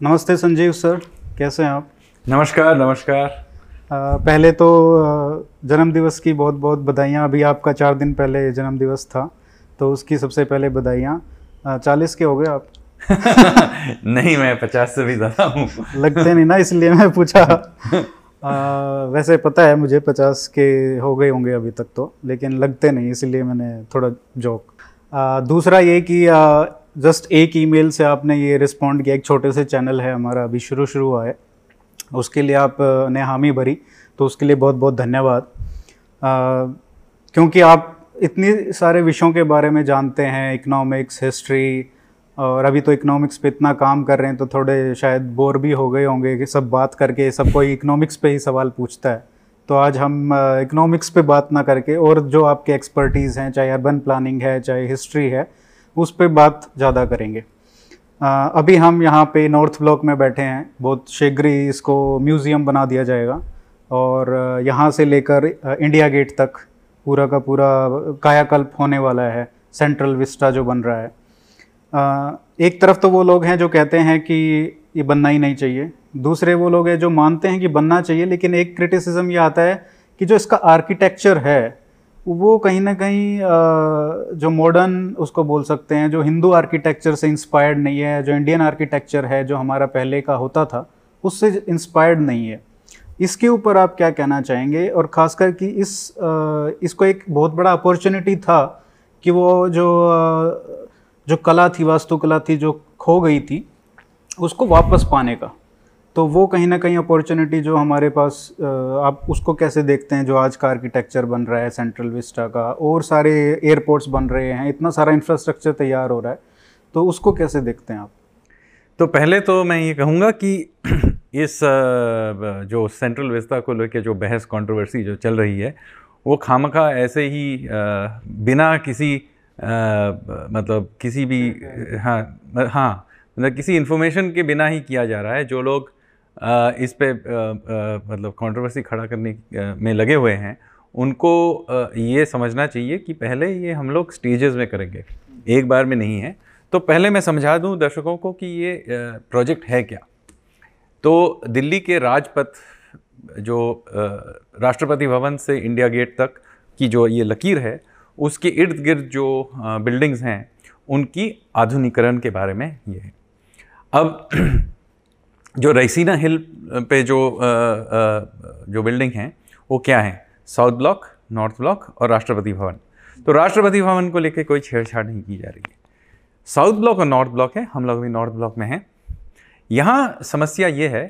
नमस्ते संजीव सर कैसे हैं आप? नमस्कार नमस्कार। आ, पहले तो जन्म दिवस की बहुत बहुत बधाइयाँ। अभी आपका चार दिन पहले जन्मदिवस था तो उसकी सबसे पहले बधाइयाँ। चालीस के हो गए आप? नहीं मैं पचास से भी ज़्यादा हूँ। लगते नहीं ना इसलिए मैं पूछा। आ, वैसे पता है मुझे पचास के हो गए होंगे अभी तक तो लेकिन लगते नहीं इसलिए मैंने थोड़ा जोक। दूसरा ये कि आ, जस्ट एक ईमेल से आपने ये रिस्पॉन्ड किया, एक छोटे से चैनल है हमारा, अभी शुरू शुरू हुआ है। उसके लिए आपने हामी भरी तो उसके लिए बहुत बहुत धन्यवाद। क्योंकि आप इतनी सारे विषयों के बारे में जानते हैं इकोनॉमिक्स हिस्ट्री और अभी तो इकोनॉमिक्स पे इतना काम कर रहे हैं तो थोड़े शायद बोर भी हो गए होंगे कि सब बात करके सब कोई इकोनॉमिक्स पे ही सवाल पूछता है। तो आज हम इकोनॉमिक्स पे बात ना करके, और जो आपके एक्सपर्टीज़ हैं, चाहे अर्बन प्लानिंग है, चाहे हिस्ट्री है उस पर बात ज़्यादा करेंगे। आ, अभी हम यहाँ पे नॉर्थ ब्लॉक में बैठे हैं। बहुत शीघ्र ही इसको म्यूज़ियम बना दिया जाएगा। और यहाँ से लेकर इंडिया गेट तक पूरा का पूरा कायाकल्प होने वाला है। सेंट्रल विस्टा जो बन रहा है। आ, एक तरफ़ तो वो लोग हैं जो कहते हैं कि ये बनना ही नहीं चाहिए। दूसरे वो लोग हैं जो मानते हैं कि बनना चाहिए लेकिन एक क्रिटिसिज्म ये आता है कि जो इसका आर्किटेक्चर है वो कहीं ना कहीं जो मॉडर्न उसको बोल सकते हैं, जो हिंदू आर्किटेक्चर से इंस्पायर्ड नहीं है, जो इंडियन आर्किटेक्चर है, जो हमारा पहले का होता था, उससे इंस्पायर्ड नहीं है। इसके ऊपर आप क्या कहना चाहेंगे? और ख़ासकर कि इस इसको एक बहुत बड़ा अपॉर्चुनिटी था कि वो जो जो कला थी, वास्तुकला थी, जो खो गई थी, उसको वापस पाने का। तो वो कहीं ना कहीं अपॉर्चुनिटी जो हमारे पास आप उसको कैसे देखते हैं जो आज का आर्किटेक्चर बन रहा है सेंट्रल विस्टा का और सारे एयरपोर्ट्स बन रहे हैं इतना सारा इंफ्रास्ट्रक्चर तैयार हो रहा है तो उसको कैसे देखते हैं आप? तो पहले तो मैं ये कहूँगा कि इस जो सेंट्रल विस्ता को लेकर जो बहस कंट्रोवर्सी जो चल रही है वो खामखा ऐसे ही बिना किसी मतलब किसी भी हाँ। हाँ मतलब किसी इन्फॉर्मेशन के बिना ही किया जा रहा है जो लोग इस पे मतलब कंट्रोवर्सी खड़ा करने में लगे हुए हैं, उनको ये समझना चाहिए कि पहले ये हम लोग स्टेजेस में करेंगे, एक बार में नहीं है। तो पहले मैं समझा दूँ दर्शकों को कि ये प्रोजेक्ट है क्या। तो दिल्ली के राजपथ, जो राष्ट्रपति भवन से इंडिया गेट तक की जो ये लकीर है, उसके इर्द गिर्द जो बिल्डिंग्स हैं, उनकी आधुनिकरण के बारे में ये है। अब जो रईसीना हिल पे जो आ, आ, जो बिल्डिंग हैं वो क्या है? साउथ ब्लॉक नॉर्थ ब्लॉक और राष्ट्रपति भवन। तो राष्ट्रपति भवन को लेकर कोई छेड़छाड़ नहीं की जा रही है। साउथ ब्लॉक और नॉर्थ ब्लॉक है हम लोग भी नॉर्थ ब्लॉक में हैं। यहाँ समस्या ये है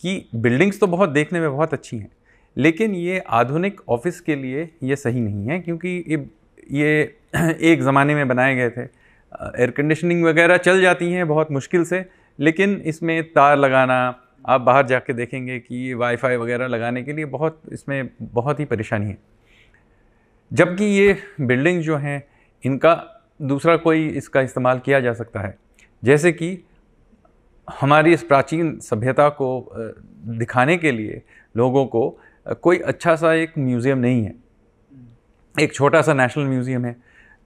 कि बिल्डिंग्स तो बहुत देखने में बहुत अच्छी हैं लेकिन ये आधुनिक ऑफ़िस के लिए ये सही नहीं है क्योंकि ये ये एक ज़माने में बनाए गए थे। एयर कंडीशनिंग वगैरह चल जाती हैं बहुत मुश्किल से लेकिन इसमें तार लगाना, आप बाहर जाके देखेंगे कि वाईफाई वगैरह लगाने के लिए बहुत, इसमें बहुत ही परेशानी है। जबकि ये बिल्डिंग जो हैं, इनका दूसरा कोई इसका इस्तेमाल किया जा सकता है। जैसे कि हमारी इस प्राचीन सभ्यता को दिखाने के लिए लोगों को कोई अच्छा सा एक म्यूज़ियम नहीं है। एक छोटा सा नेशनल म्यूज़ियम है।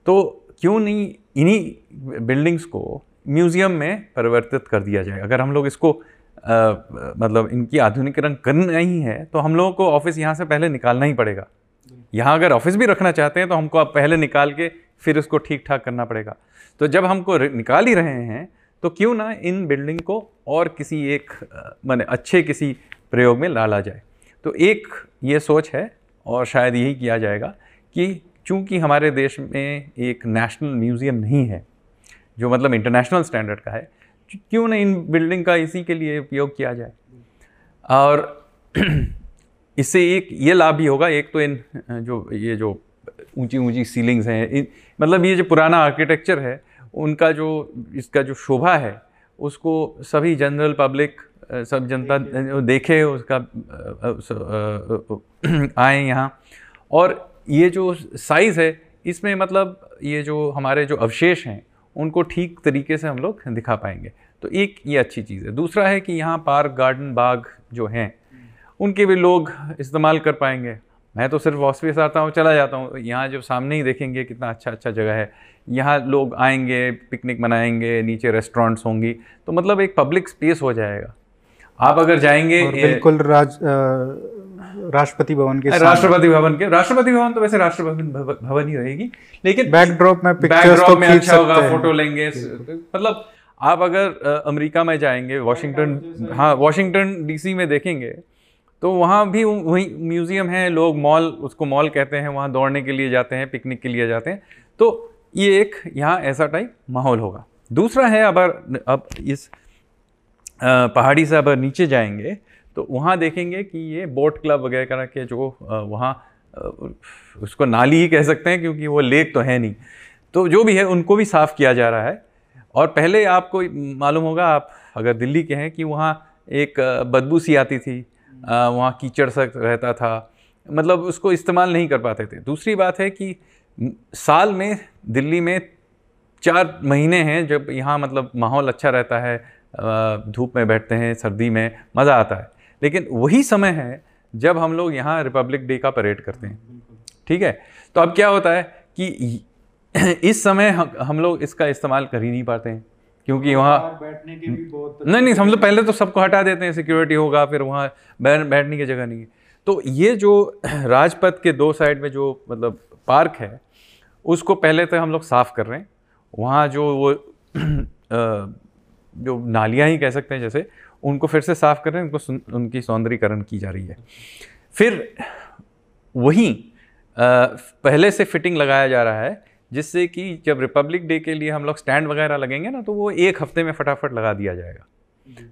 तो क्यों नहीं इन्हीं बिल्डिंग्स को म्यूज़ियम में परिवर्तित कर दिया जाए। अगर हम लोग इसको आ, मतलब इनकी आधुनिकरण करना ही है तो हम लोगों को ऑफ़िस यहाँ से पहले निकालना ही पड़ेगा। यहाँ अगर ऑफ़िस भी रखना चाहते हैं तो हमको आप पहले निकाल के फिर उसको ठीक ठाक करना पड़ेगा। तो जब हमको निकाल ही रहे हैं तो क्यों ना इन बिल्डिंग को और किसी एक मैंने अच्छे किसी प्रयोग में ला ला जाए। तो एक ये सोच है और शायद यही किया जाएगा कि चूँकि हमारे देश में एक नेशनल म्यूज़ियम नहीं है जो मतलब इंटरनेशनल स्टैंडर्ड का है क्यों ना इन बिल्डिंग का इसी के लिए उपयोग किया जाए? और इससे एक ये लाभ भी होगा एक तो इन जो ये जो ऊँची ऊँची सीलिंग्स हैं मतलब ये जो पुराना आर्किटेक्चर है उनका जो इसका जो शोभा है उसको सभी जनरल पब्लिक सब जनता देखे। उसका आए यहाँ। और ये जो साइज़ है इसमें मतलब ये जो हमारे जो अवशेष हैं उनको ठीक तरीके से हम लोग दिखा पाएँगे। तो एक ये अच्छी चीज़ है। दूसरा है कि यहाँ पार्क गार्डन बाग जो हैं उनके भी लोग इस्तेमाल कर पाएँगे। मैं तो सिर्फ़ ऑस्ट्रेलिया से आता हूँ चला जाता हूँ। यहाँ जब सामने ही देखेंगे कितना अच्छा अच्छा जगह है। यहाँ लोग आएँगे पिकनिक मनाएँगे नीचे रेस्टोरेंट्स होंगी। तो मतलब एक पब्लिक स्पेस हो जाएगा। आप अगर जाएँगे बिल्कुल राज राष्ट्रपति भवन के राष्ट्रपति भवन के राष्ट्रपति भवन तो वैसे राष्ट्रपति भवन ही रहेगी लेकिन बैकड्रॉप में बैकड्रॉप तो में अच्छा होगा फ़ोटो लेंगे मतलब आप अगर अमेरिका में जाएँगे वॉशिंगटन हाँ वॉशिंगटन डीसी में देखेंगे तो वहाँ भी वही म्यूज़ियम है लोग मॉल उसको मॉल कहते हैं वहाँ दौड़ने के लिए जाते हैं पिकनिक के लिए जाते हैं तो ये एक यहाँ ऐसा टाइप माहौल होगा। दूसरा है अब अब इस पहाड़ी से अब नीचे जाएँगे तो वहाँ देखेंगे कि ये बोट क्लब वगैरह के जो वहाँ उसको नाली ही कह सकते हैं क्योंकि वो लेक तो है नहीं। तो जो भी है, उनको भी साफ़ किया जा रहा है। और पहले आपको मालूम होगा, आप अगर दिल्ली के हैं कि वहाँ एक बदबू सी आती थी। वहाँ कीचड़ सा रहता था। मतलब उसको इस्तेमाल नहीं कर पाते थे। दूसरी बात है कि साल में दिल्ली में चार महीने हैं जब यहाँ मतलब माहौल अच्छा रहता है। धूप में बैठते हैं, सर्दी में मज़ा आता है। लेकिन वही समय है जब हम लोग यहाँ रिपब्लिक डे का परेड करते हैं। ठीक है? तो अब क्या होता है कि इस समय हम हम लोग इसका इस्तेमाल कर ही नहीं पाते हैं क्योंकि वहाँ बैठने की भी बहुत नहीं नहीं हम लोग पहले तो सबको हटा देते हैं सिक्योरिटी होगा फिर वहाँ बैठने की जगह नहीं है। तो ये जो राजपथ के दो साइड में जो मतलब पार्क है उसको पहले तो हम लोग साफ़ कर रहे हैं। वहाँ जो वो जो नालियाँ ही कह सकते हैं जैसे उनको फिर से साफ़ कर रहे हैं उनको उनकी सौंदर्यकरण की जा रही है। फिर वहीं पहले से फिटिंग लगाया जा रहा है जिससे कि जब रिपब्लिक डे के लिए हम लोग स्टैंड वगैरह लगेंगे ना तो वो एक हफ़्ते में फटाफट लगा दिया जाएगा।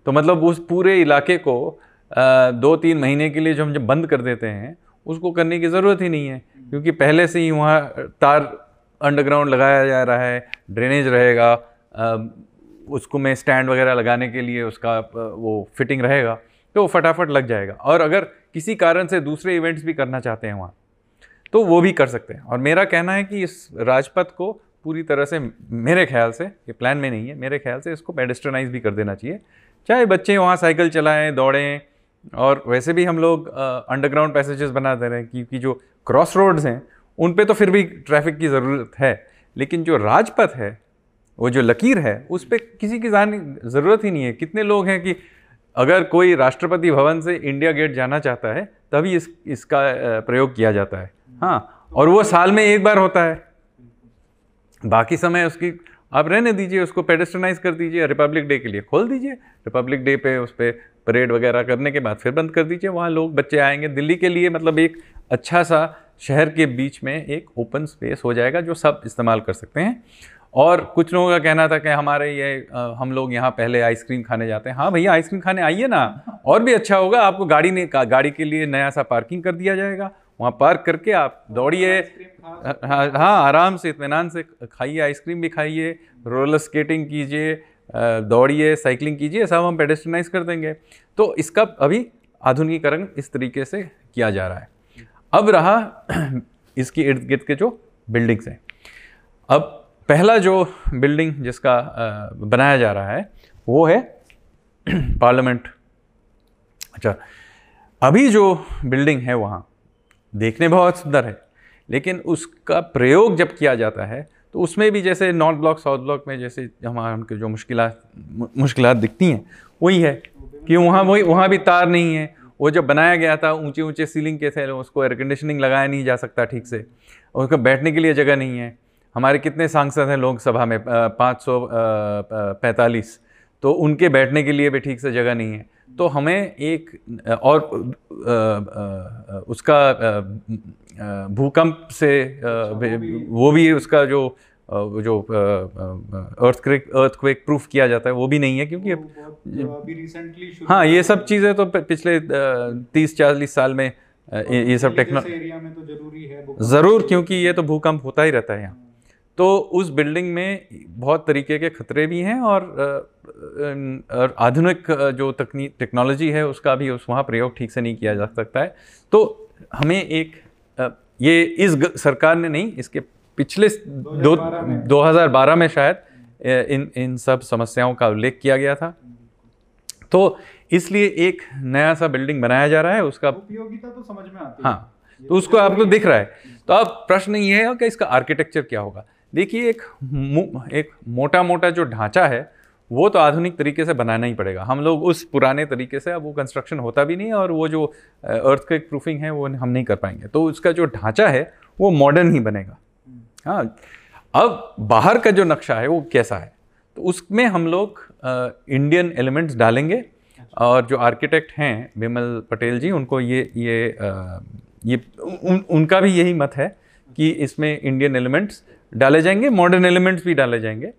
तो मतलब उस पूरे इलाके को दो तीन महीने के लिए जो हम जब बंद कर देते हैं उसको करने की ज़रूरत ही नहीं है क्योंकि पहले से ही वहाँ तार अंडरग्राउंड लगाया जा रहा है ड्रेनेज रहेगा उसको मैं स्टैंड वगैरह लगाने के लिए उसका वो फिटिंग रहेगा तो वो फटाफट लग जाएगा। और अगर किसी कारण से दूसरे इवेंट्स भी करना चाहते हैं वहाँ तो वो भी कर सकते हैं। और मेरा कहना है कि इस राजपथ को पूरी तरह से मेरे ख्याल से, ये प्लान में नहीं है, मेरे ख्याल से इसको पेडेस्ट्रनाइज भी कर देना चाहिए। चाहे बच्चे वहाँ साइकिल चलाएँ, दौड़ें, और वैसे भी हम लोग अंडरग्राउंड पैसेजेस बना दे रहे हैं क्योंकि जो क्रॉस रोड्स हैं, उन पर तो फिर भी ट्रैफ़िक की ज़रूरत है। लेकिन जो राजपथ है वो जो लकीर है, उस पर किसी की ज़रूरत ही नहीं है। कितने लोग हैं कि अगर कोई राष्ट्रपति भवन से इंडिया गेट जाना चाहता है, तभी इस, इसका प्रयोग किया जाता है। हाँ और वो साल में एक बार होता है। बाकी समय उसकी, आप रहने दीजिए, उसको पेडेस्टनाइज कर दीजिए रिपब्लिक डे के लिए खोल दीजिए। रिपब्लिक डे पे उस पर परेड वगैरह करने के बाद फिर बंद कर दीजिए। वहाँ लोग, बच्चे आएँगे दिल्ली के लिए मतलब एक अच्छा सा शहर के बीच में एक ओपन स्पेस हो जाएगा, जो सब इस्तेमाल कर सकते हैं। और कुछ लोगों का कहना था कि हमारे ये हम लोग यहाँ पहले आइसक्रीम खाने जाते हैं। हाँ भैया, आइसक्रीम खाने आइए ना। और भी अच्छा होगा, आपको गाड़ी ने गाड़ी के लिए नया सा पार्किंग कर दिया जाएगा। वहाँ पार्क करके आप दौड़िए। हाँ हाँ आराम से इतमान से खाइए, आइसक्रीम भी खाइए, रोलर स्केटिंग कीजिए दौड़िए, साइकिलिंग कीजिए, सब हम पेडेस्टनाइज कर देंगे। तो इसका अभी आधुनिकीकरण इस तरीके से किया जा रहा है। अब रहा इसकी इर्द गिर्द के जो बिल्डिंग्स हैं। अब पहला जो बिल्डिंग जिसका बनाया जा रहा है, वो है पार्लियामेंट अच्छा अभी जो बिल्डिंग है वहाँ, देखने बहुत सुंदर है, लेकिन उसका प्रयोग जब किया जाता है तो उसमें भी जैसे नॉर्थ ब्लॉक साउथ ब्लॉक में जैसे हमारे हमको जो मुश्किल मुश्किल दिखती हैं, वही है कि वहाँ, वही, वहाँ भी तार नहीं है। वो जब बनाया गया था ऊँचे ऊँचे सीलिंग के थे, उसको एयर कंडीशनिंग लगाया नहीं जा सकता ठीक से उसको बैठने के लिए जगह नहीं है। हमारे कितने सांसद हैं लोकसभा में? पाँच सौ पैंतालीस। तो उनके बैठने के लिए भी ठीक से जगह नहीं है। तो हमें एक और उसका भूकंप से वो भी उसका जो जो अर्थक्वेक अर्थक्वेक प्रूफ किया जाता है वो भी नहीं है क्योंकि अभी रिसेंटली हाँ ये सब चीज़ें तो पिछले तीस चालीस साल में ये सब टेक्नोलॉजी ज़रूर क्योंकि ये तो भूकंप होता ही रहता है यहाँ। तो उस बिल्डिंग में बहुत तरीके के खतरे भी हैं और आधुनिक जो तकनीक टेक्नोलॉजी है उसका भी उस वहाँ प्रयोग ठीक से नहीं किया जा सकता है। तो हमें एक ये इस सरकार ने नहीं इसके पिछले दो दो हज़ार बारह में। शायद इन इन सब समस्याओं का उल्लेख किया गया था। तो इसलिए एक नया सा बिल्डिंग बनाया जा रहा है उसका उपयोगिता तो समझ में आती है। हाँ तो उसको आपको दिख रहा है। तो अब प्रश्न ये है कि इसका आर्किटेक्चर क्या होगा? देखिए एक एक मोटा मोटा जो ढांचा है वो तो आधुनिक तरीके से बनाना ही पड़ेगा। हम लोग उस पुराने तरीके से अब वो कंस्ट्रक्शन होता भी नहीं है और वो जो अर्थ क्विक प्रूफिंग है वो हम नहीं कर पाएँगे। तो उसका जो ढांचा है वो मॉडर्न ही बनेगा। हाँ अब बाहर का जो नक्शा है वो कैसा है? तो उसमें हम लोग इंडियन एलिमेंट्स डालेंगे और जो आर्किटेक्ट हैं विमल पटेल जी उनको ये ये आ, ये उन, उनका भी यही मत है कि इसमें इंडियन एलिमेंट्स डाले जाएँगे मॉडर्न एलिमेंट्स भी डाले जाएँगे।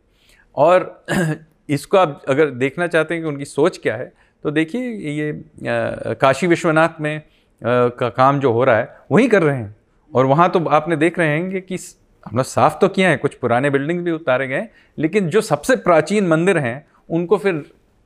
और इसको आप अगर देखना चाहते हैं कि उनकी सोच क्या है तो देखिए ये काशी विश्वनाथ में का काम जो हो रहा है, वही कर रहे हैं। और वहाँ तो आपने देख रहे हैं कि हम लोग साफ़ तो किए हैं, कुछ पुराने बिल्डिंग भी उतारे गए लेकिन जो सबसे प्राचीन मंदिर हैं, उनको फिर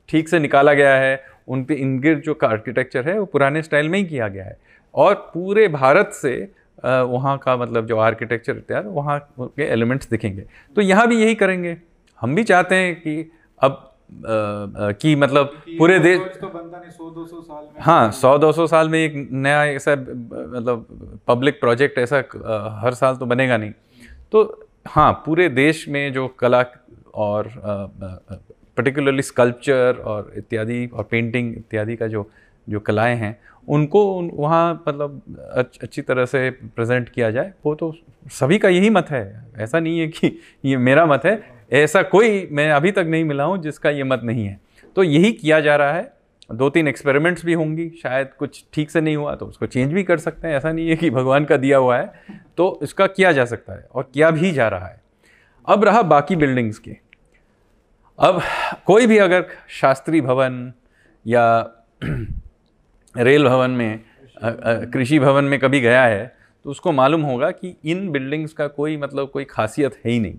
ठीक से निकाला गया है, उन पे इनगिर जो का आर्किटेक्चर है, वो पुराने स्टाइल में ही किया गया है। और पूरे भारत से वहाँ का मतलब जो आर्किटेक्चर इत्यादि वहाँ के एलिमेंट्स दिखेंगे। तो यहाँ भी यही करेंगे। हम भी चाहते हैं कि अब कि मतलब पूरे देश तो बनता नहीं सौ दो सौ साल में। हाँ सौ दो सौ साल में एक नया ऐसा मतलब पब्लिक प्रोजेक्ट ऐसा हर साल तो बनेगा नहीं। तो हाँ पूरे देश में जो कला और पर्टिकुलरली स्कल्पचर और इत्यादि और पेंटिंग इत्यादि का जो जो कलाएँ हैं उनको वहाँ मतलब अच्छी तरह से प्रेजेंट किया जाए। वो तो सभी का यही मत है। ऐसा नहीं है कि ये मेरा मत है। ऐसा कोई मैं अभी तक नहीं मिला हूँ जिसका ये मत नहीं है। तो यही किया जा रहा है। दो तीन एक्सपेरिमेंट्स भी होंगी। शायद कुछ ठीक से नहीं हुआ तो उसको चेंज भी कर सकते हैं। ऐसा नहीं है कि भगवान का दिया हुआ है। तो इसका किया जा सकता है और किया भी जा रहा है। अब रहा बाकी बिल्डिंग्स की। अब कोई भी अगर शास्त्री भवन या रेल भवन में कृषि भवन में कभी गया है तो उसको मालूम होगा कि इन बिल्डिंग्स का कोई मतलब कोई खासियत है ही नहीं।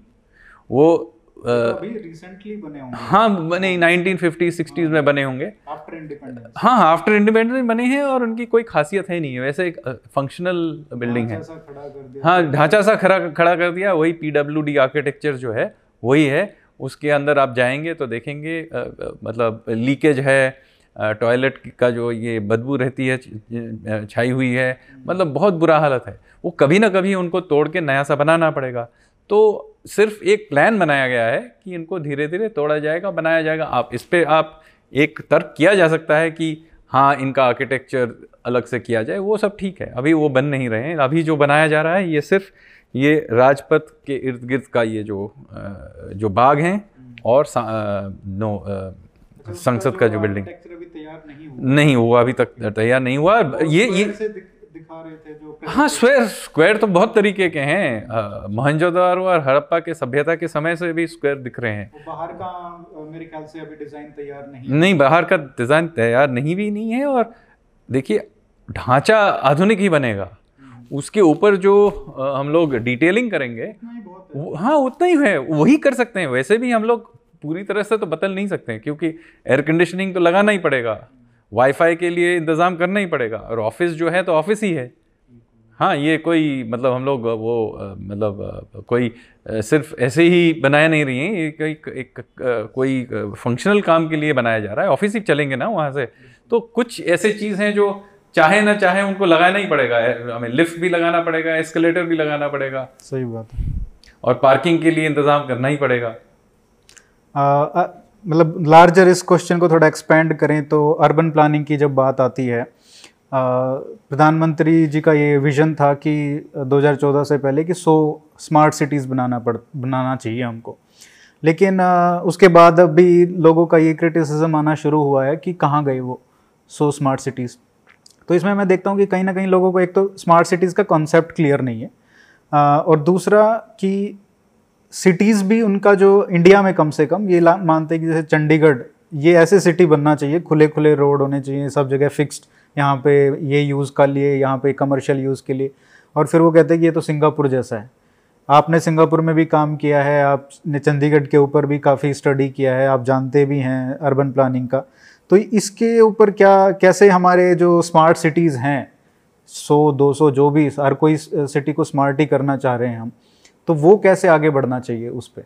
वो तो अभी रिसेंटली बने होंगे। हाँ बने 1950 60s में बने होंगे। आफ्टर इंडिपेंडेंस हाँ आफ्टर इंडिपेंडेंस बने हैं और उनकी कोई खासियत है नहीं है। वैसे एक फंक्शनल बिल्डिंग है। हाँ ढांचा सा खड़ा खड़ा कर दिया। वही पी डब्ल्यू डी आर्किटेक्चर जो है वही है। उसके अंदर आप जाएँगे तो देखेंगे मतलब लीकेज है टॉयलेट का जो ये बदबू रहती है छाई हुई है मतलब बहुत बुरा हालत है। वो कभी ना कभी उनको तोड़ के नया सा बनाना पड़ेगा। तो सिर्फ़ एक प्लान बनाया गया है कि इनको धीरे धीरे तोड़ा जाएगा, बनाया जाएगा। आप, इस पर आप एक तर्क किया जा सकता है कि हाँ इनका आर्किटेक्चर अलग से किया जाए, वो सब ठीक है। अभी वो बन नहीं रहे हैं। अभी जो बनाया जा रहा है, ये सिर्फ़ ये राजपथ के इर्द गिर्द का ये जो जो बाग हैं और नो अच्छा, संसद का जो बिल्डिंग नहीं हुआ। नहीं हुआ अभी तक तैयार नहीं हुआ। ये ये दिखा रहे थे जो हाँ स्क्वायर स्क्वायर तो बहुत तरीके के हैं। मोहनजोदारो और हड़प्पा के सभ्यता के समय से भी स्क्वायर दिख रहे हैं। बाहर का मेरे ख्याल से अभी डिज़ाइन तैयार नहीं नहीं बाहर का डिज़ाइन तैयार नहीं भी नहीं है और देखिए ढांचा आधुनिक ही बनेगा। उसके ऊपर जो हम लोग डिटेलिंग करेंगे हाँ उतना ही है। वही कर सकते हैं। वैसे भी हम लोग पूरी तरह से तो बदल नहीं सकते क्योंकि एयर कंडीशनिंग तो लगाना ही पड़ेगा। वाईफाई के लिए इंतज़ाम करना ही पड़ेगा। और ऑफ़िस जो है तो ऑफ़िस ही है। हाँ ये कोई मतलब हम लोग वो मतलब कोई सिर्फ़ ऐसे ही बनाया नहीं रही हैं। ये कोई एक कोई फंक्शनल काम के लिए बनाया जा रहा है। ऑफ़िस ही चलेंगे ना वहाँ से। तो कुछ ऐसे चीज़ हैं जो चाहे ना चाहे उनको लगाना ही पड़ेगा। हमें लिफ्ट भी लगाना पड़ेगा एस्केलेटर भी लगाना पड़ेगा। सही बात है। और पार्किंग के लिए इंतज़ाम करना ही पड़ेगा। मतलब लार्जर इस क्वेश्चन को थोड़ा एक्सपेंड करें तो अर्बन प्लानिंग की जब बात आती है प्रधानमंत्री जी का ये विजन था कि 2014 से पहले कि 100 स्मार्ट सिटीज़ बनाना पड़ बनाना चाहिए हमको। लेकिन आ, उसके बाद अभी लोगों का ये क्रिटिसिज्म आना शुरू हुआ है कि कहाँ गए वो 100 स्मार्ट सिटीज़ तो इसमें मैं देखता हूँ कि कहीं ना कहीं लोगों को एक तो स्मार्ट सिटीज़ का कॉन्सेप्ट क्लियर नहीं है आ, और दूसरा कि सिटीज़ भी उनका जो इंडिया में कम से कम, ये मानते हैं कि जैसे चंडीगढ़, ये ऐसे सिटी बनना चाहिए खुले खुले रोड होने चाहिए सब जगह फिक्स्ड यहाँ पे ये यूज़ कर लिए, यहाँ पे कमर्शियल यूज़ के लिए। और फिर वो कहते हैं कि ये तो सिंगापुर जैसा है। आपने सिंगापुर में भी काम किया है, आपने चंडीगढ़ के ऊपर भी काफ़ी स्टडी किया है, आप जानते भी हैं अर्बन प्लानिंग का। तो इसके ऊपर क्या, कैसे हमारे जो स्मार्ट सिटीज़ हैं, सौ, दो सौ, जो भी, हर कोई सिटी को स्मार्ट ही करना चाह रहे हैं हम तो वो कैसे आगे बढ़ना चाहिए उस पर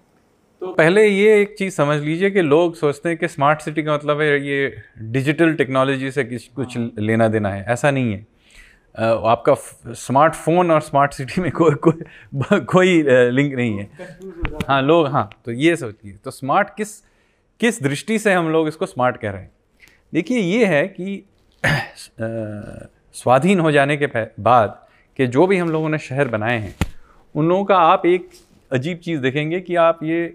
तो पहले ये एक चीज़ समझ लीजिए कि लोग सोचते हैं कि स्मार्ट सिटी का मतलब है ये डिजिटल टेक्नोलॉजी से कुछ कुछ। लेना देना है। ऐसा नहीं है। आपका स्मार्टफ़ोन और स्मार्ट सिटी में कोई कोई कोई लिंक नहीं है। हाँ लोग हाँ तो ये सोचिए। तो स्मार्ट किस किस दृष्टि से हम लोग इसको स्मार्ट कह रहे हैं? देखिए, ये है कि स्वाधीन हो जाने के बाद कि जो भी हम लोगों ने शहर बनाए हैं उन लोगों का आप एक अजीब चीज़ देखेंगे कि आप ये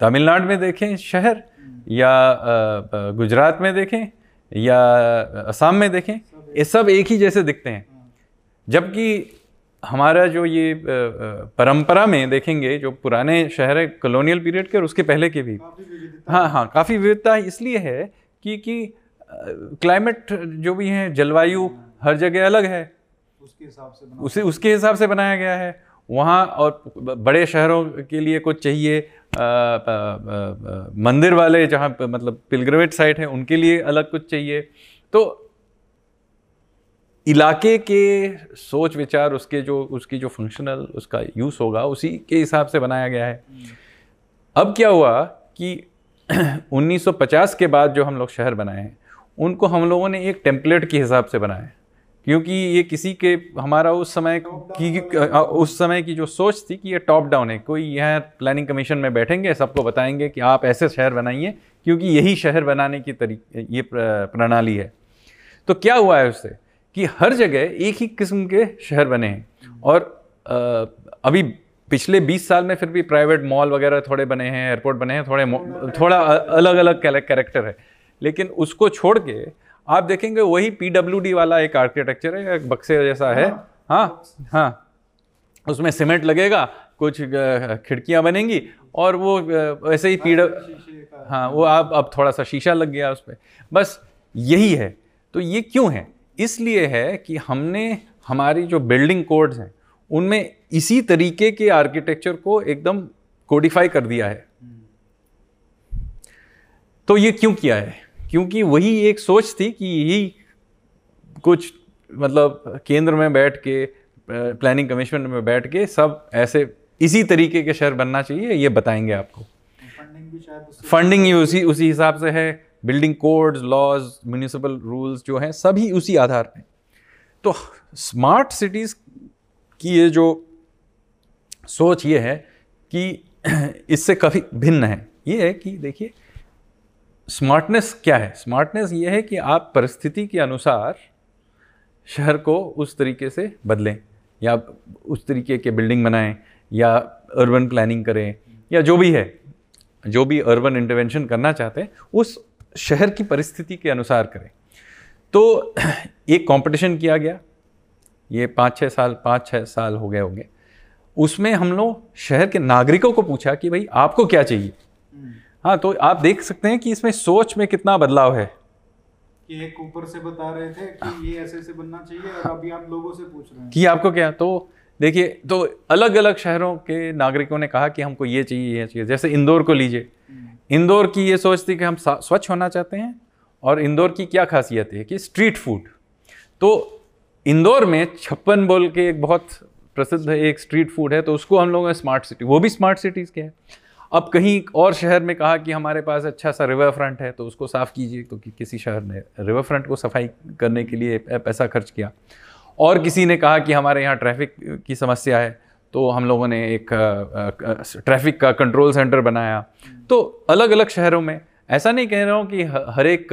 तमिलनाडु में देखें शहर या गुजरात में देखें या असम में देखें ये सब एक ही जैसे दिखते हैं। जबकि हमारा जो ये परंपरा में देखेंगे जो पुराने शहर है कॉलोनियल पीरियड के और उसके पहले के भी। हाँ। हाँ काफ़ी विविधता इसलिए है कि कि क्लाइमेट जो भी है जलवायु हर जगह अलग है। उसके हिसाब से उसे उसके हिसाब से बनाया गया है। वहाँ और बड़े शहरों के लिए कुछ चाहिए आ, आ, आ, मंदिर वाले जहाँ मतलब पिलग्रमेज साइट है उनके लिए अलग कुछ चाहिए। तो इलाके के सोच विचार उसके जो उसकी जो फंक्शनल उसका यूज़ होगा उसी के हिसाब से बनाया गया है। अब क्या हुआ कि 1950 के बाद जो हम लोग शहर बनाए हैं उनको हम लोगों ने एक टेम्पलेट के हिसाब से बनाए क्योंकि ये किसी के, हमारा उस समय की उस समय की जो सोच थी कि ये टॉप डाउन है। कोई यहाँ प्लानिंग कमीशन में बैठेंगे, सबको बताएँगे कि आप ऐसे शहर बनाइए, क्योंकि यही शहर बनाने की तरीके ये प्रणाली है। तो क्या हुआ है उससे कि हर जगह एक ही किस्म के शहर बने हैं। और अभी पिछले 20 साल में फिर भी प्राइवेट मॉल वगैरह थोड़े बने हैं एयरपोर्ट बने हैं, थोड़े थोड़ा अलग अलग कैरेक्टर है। लेकिन उसको छोड़ के आप देखेंगे वही पीडब्ल्यू वाला एक आर्किटेक्चर है एक बक्से जैसा है। हाँ। हाँ उसमें सीमेंट लगेगा कुछ खिड़कियाँ बनेंगी और वो वैसे ही पीड हाँ वो आप अब थोड़ा सा शीशा लग गया उस पर बस यही है। तो ये क्यों है? इसलिए है कि हमने हमारी जो बिल्डिंग कोड्स हैं उनमें इसी तरीके के आर्किटेक्चर को एकदम कोडिफाई कर दिया है। तो ये क्यों किया है? क्योंकि वही एक सोच थी कि यही कुछ मतलब केंद्र में बैठ के प्लानिंग कमीशन में बैठ के सब ऐसे इसी तरीके के शहर बनना चाहिए ये बताएँगे आपको। फंडिंग भी ही। उसी उसी हिसाब से है। Building codes laws municipal rules जो हैं सभी उसी आधार पे। तो स्मार्ट सिटीज़ की ये जो सोच ये है कि इससे काफ़ी भिन्न है। ये है कि देखिए स्मार्टनेस क्या है? स्मार्टनेस ये है कि आप परिस्थिति के अनुसार शहर को उस तरीके से बदलें, या उस तरीके के बिल्डिंग बनाएँ, या अर्बन प्लानिंग करें, या जो भी है, जो भी अर्बन इंटरवेंशन करना चाहते हैं, उस शहर की परिस्थिति के अनुसार करें। तो एक कंपटीशन किया गया। ये पाँच छः साल, पाँच छः साल हो गए होंगे। उसमें हम लोग शहर के नागरिकों को पूछा कि भाई, आपको क्या चाहिए? हाँ तो आप देख सकते हैं कि इसमें सोच में कितना बदलाव है। कि एक ऊपर से बता रहे थे कि ये ऐसे ऐसे बनना चाहिए और अभी आप लोगों से पूछ रहे हैं। कि आपको क्या? तो देखिए तो अलग अलग शहरों के नागरिकों ने कहा कि हमको ये चाहिए ये चाहिए। जैसे इंदौर को लीजिए। हम्म। इंदौर की ये सोच थी कि हम स्वच्छ होना चाहते हैं और इंदौर की क्या खासियत है कि स्ट्रीट फ़ूड। तो इंदौर में छप्पन बोल के एक बहुत प्रसिद्ध एक स्ट्रीट फ़ूड है तो उसको हम लोग स्मार्ट सिटी वो भी स्मार्ट सिटीज़ के हैं। अब कहीं और शहर में कहा कि हमारे पास अच्छा सा रिवर फ्रंट है तो उसको साफ़ कीजिए तो कि किसी शहर ने रिवर फ्रंट को सफ़ाई करने के लिए पैसा खर्च किया। और किसी ने कहा कि हमारे यहाँ ट्रैफ़िक की समस्या है तो हम लोगों ने एक ट्रैफ़िक का कंट्रोल सेंटर बनाया। तो अलग अलग शहरों में ऐसा नहीं कह रहा हूँ कि हर एक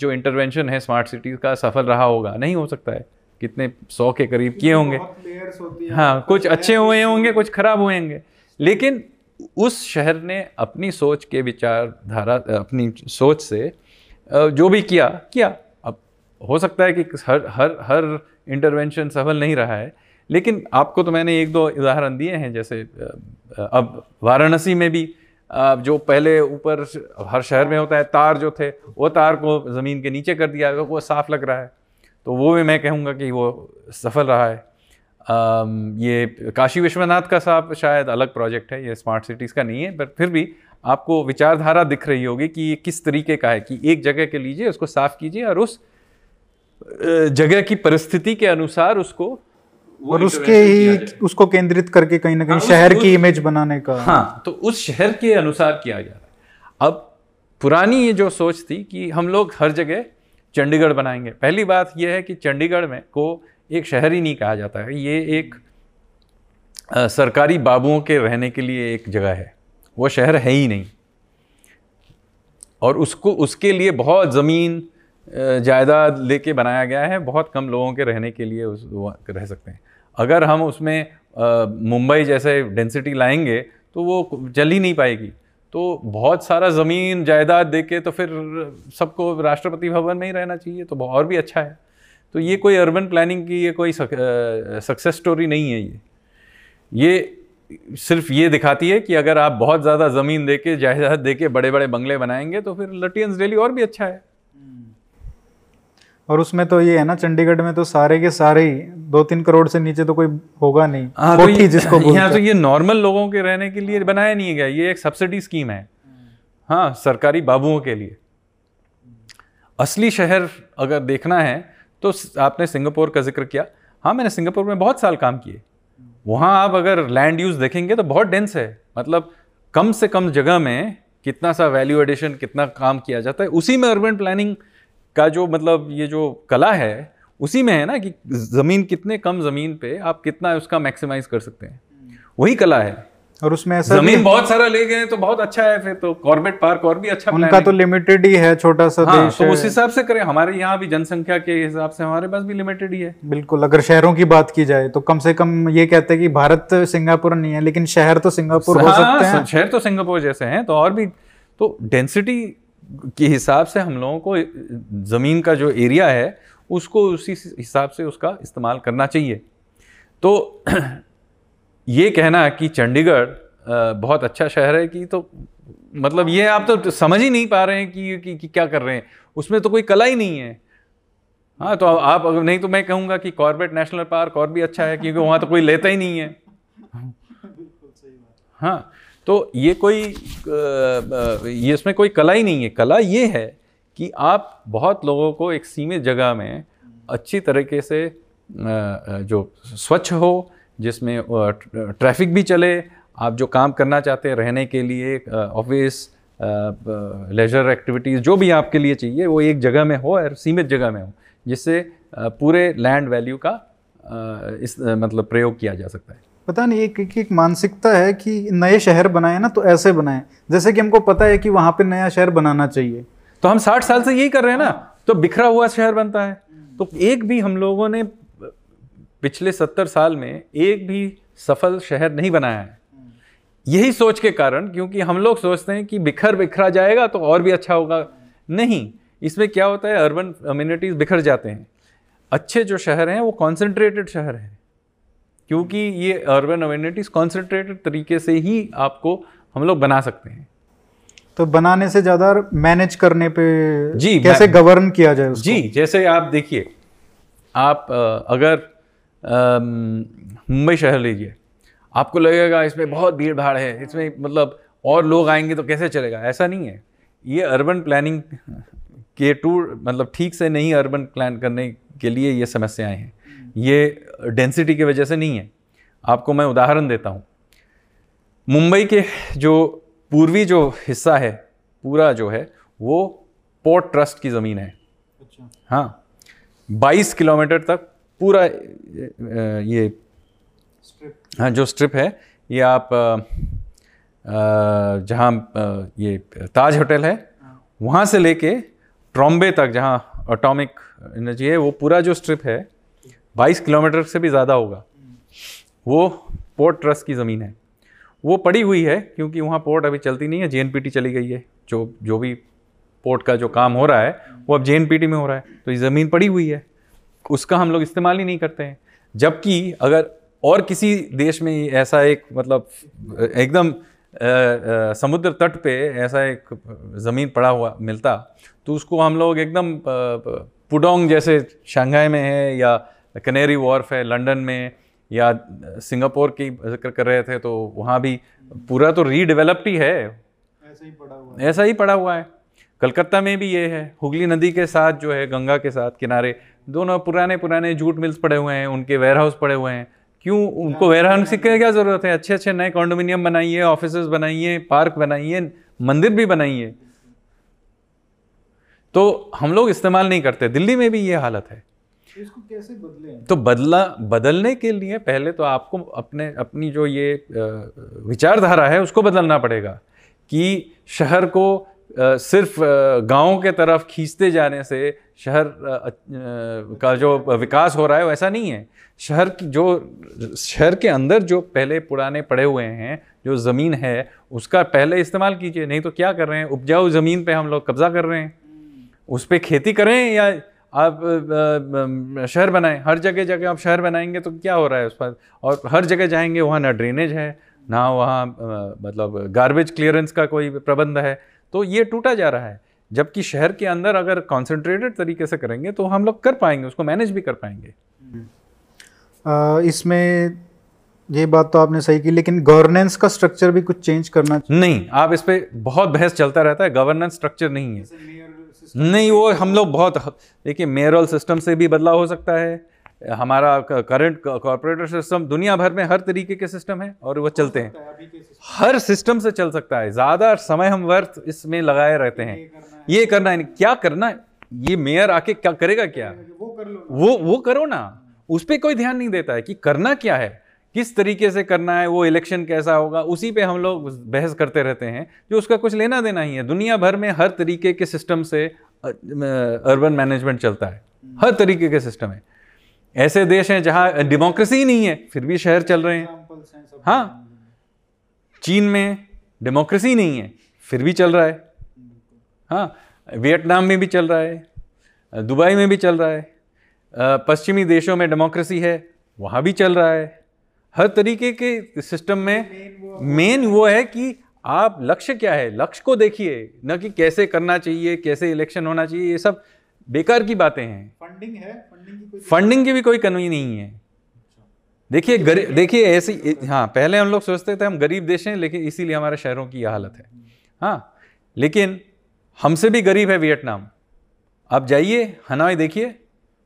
जो इंटरवेंशन है स्मार्ट सिटीज़ का सफल रहा होगा नहीं हो सकता है। कितने सौ के करीब किए होंगे। हाँ। कुछ अच्छे हुए होंगे कुछ खराब हुए होंगे। लेकिन उस शहर ने अपनी सोच के विचारधारा, अपनी सोच से जो भी किया किया। अब हो सकता है कि हर हर हर इंटरवेंशन सफल नहीं रहा है, लेकिन आपको तो मैंने एक दो उदाहरण दिए हैं, जैसे अब वाराणसी में भी जो पहले ऊपर हर शहर में होता है, तार जो थे, वो तार को ज़मीन के नीचे कर दिया, वो साफ़ लग रहा है। तो वो भी मैं कहूँगा कि वो सफल रहा है। ये काशी विश्वनाथ का साहब शायद अलग प्रोजेक्ट है ये स्मार्ट सिटीज़ का नहीं है पर फिर भी आपको विचारधारा दिख रही होगी कि ये किस तरीके का है कि एक जगह के लीजिए उसको साफ़ कीजिए और उस जगह की परिस्थिति के अनुसार उसको और उसके ही उसको केंद्रित करके कहीं ना कहीं हाँ, शहर की इमेज बनाने का। हाँ तो उस शहर के अनुसार किया जा रहा है। अब पुरानी ये जो सोच थी कि हम लोग हर जगह चंडीगढ़ बनाएँगे। पहली बात यह है कि चंडीगढ़ में को एक शहर ही नहीं कहा जाता है। ये एक आ, सरकारी बाबुओं के रहने के लिए एक जगह है। वो शहर है ही नहीं। और उसको उसके लिए बहुत ज़मीन जायदाद लेके बनाया गया है। बहुत कम लोगों के रहने के लिए उस रह सकते हैं। अगर हम उसमें मुंबई जैसे डेंसिटी लाएँगे तो वो चल ही नहीं पाएगी। तो बहुत सारा ज़मीन जायदाद दे के तो फिर सबको राष्ट्रपति भवन में ही रहना चाहिए तो और भी अच्छा है। तो ये कोई अर्बन प्लानिंग की ये कोई सक्सेस स्टोरी नहीं है ये। ये सिर्फ़ ये दिखाती है कि अगर आप बहुत ज़्यादा ज़मीन दे के जायदाद दे के बड़े बड़े बंगले बनाएँगे तो फिर लटियंस डेली और भी अच्छा है। और उसमें तो ये है ना चंडीगढ़ में तो सारे के सारे ही दो तीन करोड़ से नीचे तो कोई होगा नहीं। हाँ, तो ये, जिसको यहाँ तो ये नॉर्मल लोगों के रहने के लिए बनाया नहीं गया ये एक सब्सिडी स्कीम है। हाँ सरकारी बाबुओं के लिए। असली शहर अगर देखना है तो आपने सिंगापुर का ज़िक्र किया। हाँ मैंने सिंगापुर में बहुत साल काम किए। वहाँ आप अगर लैंड यूज़ देखेंगे तो बहुत डेंस है। मतलब कम से कम जगह में कितना सा वैल्यू एडिशन कितना काम किया जाता है, उसी में अर्बन प्लानिंग का जो मतलब ये जो कला है, उसी में है ना कि ज़मीन कितने कम ज़मीन पे आप कितना उसका मैक्सिमाइज कर सकते हैं। वही कला है। और उसमें ऐसा ज़मीन बहुत सारा ले गए तो बहुत अच्छा है फिर तो कॉर्बेट पार्क और भी अच्छा उनका तो लिमिटेड ही है छोटा सा हाँ, देश तो उस हिसाब से करें। हमारे यहाँ भी जनसंख्या के हिसाब से हमारे पास भी लिमिटेड ही है। बिल्कुल अगर शहरों की बात की जाए तो कम से कम ये कहते हैं कि भारत सिंगापुर नहीं है लेकिन शहर तो सिंगापुर हाँ, हो सकते हैं। शहर तो सिंगापुर जैसे हैं तो और भी। तो डेंसिटी के हिसाब से हम लोगों को ज़मीन का जो एरिया है उसको उसी हिसाब से उसका इस्तेमाल करना चाहिए। तो ये कहना कि चंडीगढ़ बहुत अच्छा शहर है कि तो मतलब ये आप तो समझ ही नहीं पा रहे हैं कि, कि, कि क्या कर रहे हैं। उसमें तो कोई कला ही नहीं है। हाँ तो आप अगर नहीं तो मैं कहूँगा कि कॉर्बेट नेशनल पार्क और भी अच्छा है क्योंकि वहाँ तो कोई लेता ही नहीं है। हाँ तो ये कोई ये इसमें कोई कला ही नहीं है। कला ये है कि आप बहुत लोगों को एक सीमित जगह में अच्छी तरीके से जो स्वच्छ हो जिसमें ट्रैफ़िक भी चले आप जो काम करना चाहते हैं रहने के लिए ऑफ़िस लेजर एक्टिविटीज़ जो भी आपके लिए चाहिए वो एक जगह में हो और सीमित जगह में हो जिससे पूरे लैंड वैल्यू का इस मतलब प्रयोग किया जा सकता है। पता नहीं एक, एक एक मानसिकता है कि नए शहर बनाए ना तो ऐसे बनाए। जैसे कि हमको पता है कि वहाँ पे नया शहर बनाना चाहिए। तो हम साठ साल से यही कर रहे हैं ना तो बिखरा हुआ शहर बनता है। तो एक भी हम लोगों ने पिछले सत्तर साल में एक भी सफल शहर नहीं बनाया है। यही सोच के कारण क्योंकि हम लोग सोचते हैं कि बिखर बिखरा जाएगा तो और भी अच्छा होगा। नहीं इसमें क्या होता है अर्बन कम्युनिटीज बिखर जाते हैं। अच्छे जो शहर हैं वो कॉन्सेंट्रेटेड शहर हैं। क्योंकि ये अर्बन अम्यूनिटीज़ कॉन्सेंट्रेटेड तरीके से ही आपको हम लोग बना सकते हैं। तो बनाने से ज़्यादा मैनेज करने पे जी कैसे गवर्न किया जाए उसको? जी जैसे आप देखिए आप अगर मुंबई शहर लीजिए। आपको लगेगा इसमें बहुत भीड़ भाड़ है इसमें मतलब और लोग आएँगे तो कैसे चलेगा? ऐसा नहीं है। ये अर्बन प्लानिंग के टूर मतलब ठीक से नहीं अर्बन प्लान करने के लिए ये समस्याएँ हैं। ये डेंसिटी की वजह से नहीं है। आपको मैं उदाहरण देता हूँ। मुंबई के जो पूर्वी जो हिस्सा है पूरा जो है वो पोर्ट ट्रस्ट की ज़मीन है। अच्छा। हाँ। 22 किलोमीटर तक पूरा ये हाँ जो स्ट्रिप है ये आप जहाँ ये ताज होटल है हाँ। वहाँ से लेके ट्रॉम्बे तक जहाँ एटॉमिक एनर्जी है वो पूरा जो स्ट्रिप है बाईस किलोमीटर से भी ज़्यादा होगा। वो पोर्ट ट्रस्ट की ज़मीन है। वो पड़ी हुई है क्योंकि वहाँ पोर्ट अभी चलती नहीं है जेएनपीटी चली गई है। जो जो भी पोर्ट का जो काम हो रहा है वो अब जेएनपीटी में हो रहा है। तो ये ज़मीन पड़ी हुई है। उसका हम लोग इस्तेमाल ही नहीं करते हैं। जबकि अगर और किसी देश में ऐसा एक मतलब एकदम समुद्र तट पे ऐसा एक ज़मीन पड़ा हुआ मिलता तो उसको हम लोग एकदम पुडोंग जैसे शंघाई में है या कनेरी वॉर्फ है लंदन में या सिंगापुर की ज़िक्र कर रहे थे तो वहाँ भी पूरा तो रीडेवलप्ड ही है। ऐसा ही पड़ा हुआ है। ऐसा ही पड़ा हुआ है। कलकत्ता में भी ये है। हुगली नदी के साथ जो है गंगा के साथ किनारे दोनों पुराने पुराने जूट मिल्स पड़े हुए हैं उनके वेयर हाउस पड़े हुए हैं। क्यों? उनको वेयर हाउस की क्या ज़रूरत है? अच्छे अच्छे नए कॉन्डोमिनियम बनाइए ऑफ़िस बनाइए पार्क बनाइए मंदिर भी बनाइए। तो हम लोग इस्तेमाल नहीं करते। दिल्ली में भी ये हालत है। इसको कैसे बदले? तो बदला बदलने के लिए पहले तो आपको अपने अपनी जो ये विचारधारा है उसको बदलना पड़ेगा कि शहर को सिर्फ़ गाँव के तरफ़ खींचते जाने से शहर का जो विकास हो रहा है वैसा नहीं है। शहर की जो, शहर के अंदर जो पहले पुराने पड़े हुए हैं, जो ज़मीन है, उसका पहले इस्तेमाल कीजिए, नहीं तो क्या कर रहे हैं? उपजाऊ ज़मीन पे हम लोग कब्ज़ा कर रहे हैं। उस पर खेती करें या आप शहर बनाएँ। हर जगह जगह आप शहर बनाएँगे तो क्या हो रहा है उस पर? और हर जगह जाएँगे, वहाँ ना ड्रेनेज है, ना वहाँ मतलब गार्बेज क्लियरेंस का कोई प्रबंध है। तो ये टूटा जा रहा है। जबकि शहर के अंदर अगर कॉन्सेंट्रेटेड तरीके से करेंगे तो हम लोग कर पाएँगे उसको मैनेज भी कर पाएँगे। इसमें ये बात तो आपने सही की लेकिन गवर्नेंस का स्ट्रक्चर भी कुछ चेंज करना नहीं आप इस पर बहुत बहस चलता रहता है गवर्नेंस स्ट्रक्चर नहीं है। नहीं वो हम लोग बहुत देखिए मेयरल सिस्टम से भी बदलाव हो सकता है। हमारा करंट कॉरपोरेटर सिस्टम दुनिया भर में हर तरीके के सिस्टम है और वो चलते हैं। हर सिस्टम से चल सकता है। ज़्यादा समय हम वर्थ इसमें लगाए रहते हैं। ये करना है क्या करना है ये मेयर आके क्या करेगा क्या? वो वो करो ना। उस पर कोई ध्यान नहीं देता है कि करना क्या है। किस तरीके से करना है, वो इलेक्शन कैसा होगा, उसी पे हम लोग बहस करते रहते हैं। जो उसका कुछ लेना देना ही है। दुनिया भर में हर तरीके के सिस्टम से अर्बन मैनेजमेंट चलता है। हर तरीके के सिस्टम है। ऐसे देश हैं जहाँ डेमोक्रेसी नहीं है फिर भी शहर चल रहे हैं। हाँ चीन में डेमोक्रेसी नहीं है फिर भी चल रहा है। हाँ वियतनाम में भी चल रहा है दुबई में भी चल रहा है पश्चिमी देशों में डेमोक्रेसी है वहाँ भी चल रहा है। हर तरीके के सिस्टम में मेन वो है। कि आप लक्ष्य क्या है? लक्ष्य को देखिए न कि कैसे करना चाहिए कैसे इलेक्शन होना चाहिए ये सब बेकार की बातें हैं। फंडिंग है फंडिंग की फंडिंग की भी कोई कमी नहीं है। देखिए गरीब देखिए ऐसी हाँ पहले हम लोग सोचते थे हम गरीब देश हैं लेकिन इसीलिए हमारे शहरों की यह हालत है। हाँ लेकिन हमसे भी गरीब है वियतनाम। आप जाइए हनोई देखिए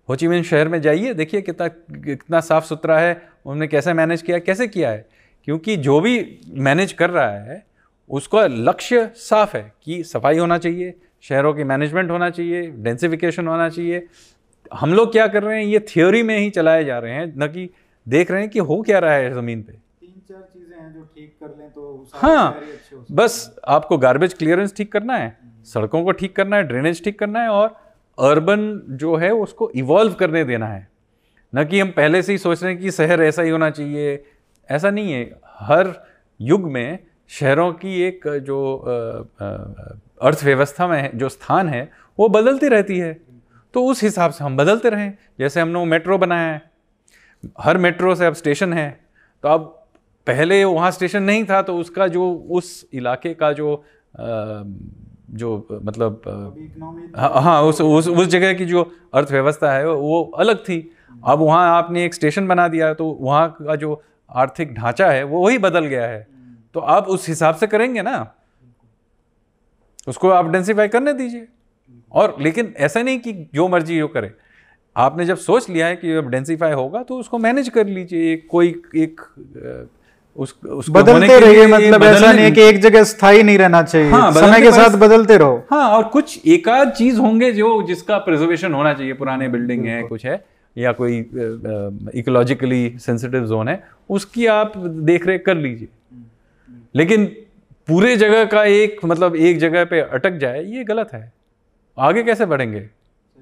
होचिमिन शहर में जाइए देखिए कितना कितना साफ़ सुथरा है उन्होंने कैसे मैनेज किया कैसे किया है। क्योंकि जो भी मैनेज कर रहा है उसका लक्ष्य साफ़ है कि सफ़ाई होना चाहिए शहरों की मैनेजमेंट होना चाहिए डेंसिफिकेशन होना चाहिए। हम लोग क्या कर रहे हैं ये थ्योरी में ही चलाए जा रहे हैं न कि देख रहे हैं कि हो क्या रहा है ज़मीन पे। तीन चार चीज़ें हैं जो ठीक कर लें तो हाँ बस आपको गार्बेज क्लियरेंस ठीक करना है सड़कों को ठीक करना है ड्रेनेज ठीक करना है और अर्बन जो है उसको इवॉल्व करने देना है। न कि हम पहले से ही सोच रहे हैं कि शहर ऐसा ही होना चाहिए ऐसा नहीं है। हर युग में शहरों की एक जो अर्थव्यवस्था में जो स्थान है वो बदलती रहती है। तो उस हिसाब से हम बदलते रहें। जैसे हमने मेट्रो बनाया है हर मेट्रो से अब स्टेशन है तो अब पहले वहाँ स्टेशन नहीं था तो उसका जो उस इलाके का जो आ, जो मतलब हाँ हाँ उस उस उस जगह की जो अर्थव्यवस्था है वो अलग थी। अब वहाँ आपने एक स्टेशन बना दिया तो वहाँ का जो आर्थिक ढांचा है वो वही बदल गया है। तो आप उस हिसाब से करेंगे ना? उसको आप डेंसीफाई करने दीजिए। और लेकिन ऐसा नहीं कि जो मर्ज़ी जो करे। आपने जब सोच लिया है कि अब डेंसिफाई होगा तो उसको मैनेज कर लीजिए। कोई एक उस, उसको बदलते रहिए मतलब ऐसा नहीं है कि एक जगह स्थायी नहीं रहना चाहिए। हाँ, समय के साथ बदलते रहो। हाँ और कुछ एकाध चीज़ होंगे जो जिसका प्रिजर्वेशन होना चाहिए। पुराने बिल्डिंग है कुछ है या कोई इकोलॉजिकली सेंसिटिव जोन है उसकी आप देख रेख कर लीजिए। लेकिन पूरे जगह का एक मतलब एक जगह पे अटक जाए, ये गलत है। आगे कैसे बढ़ेंगे?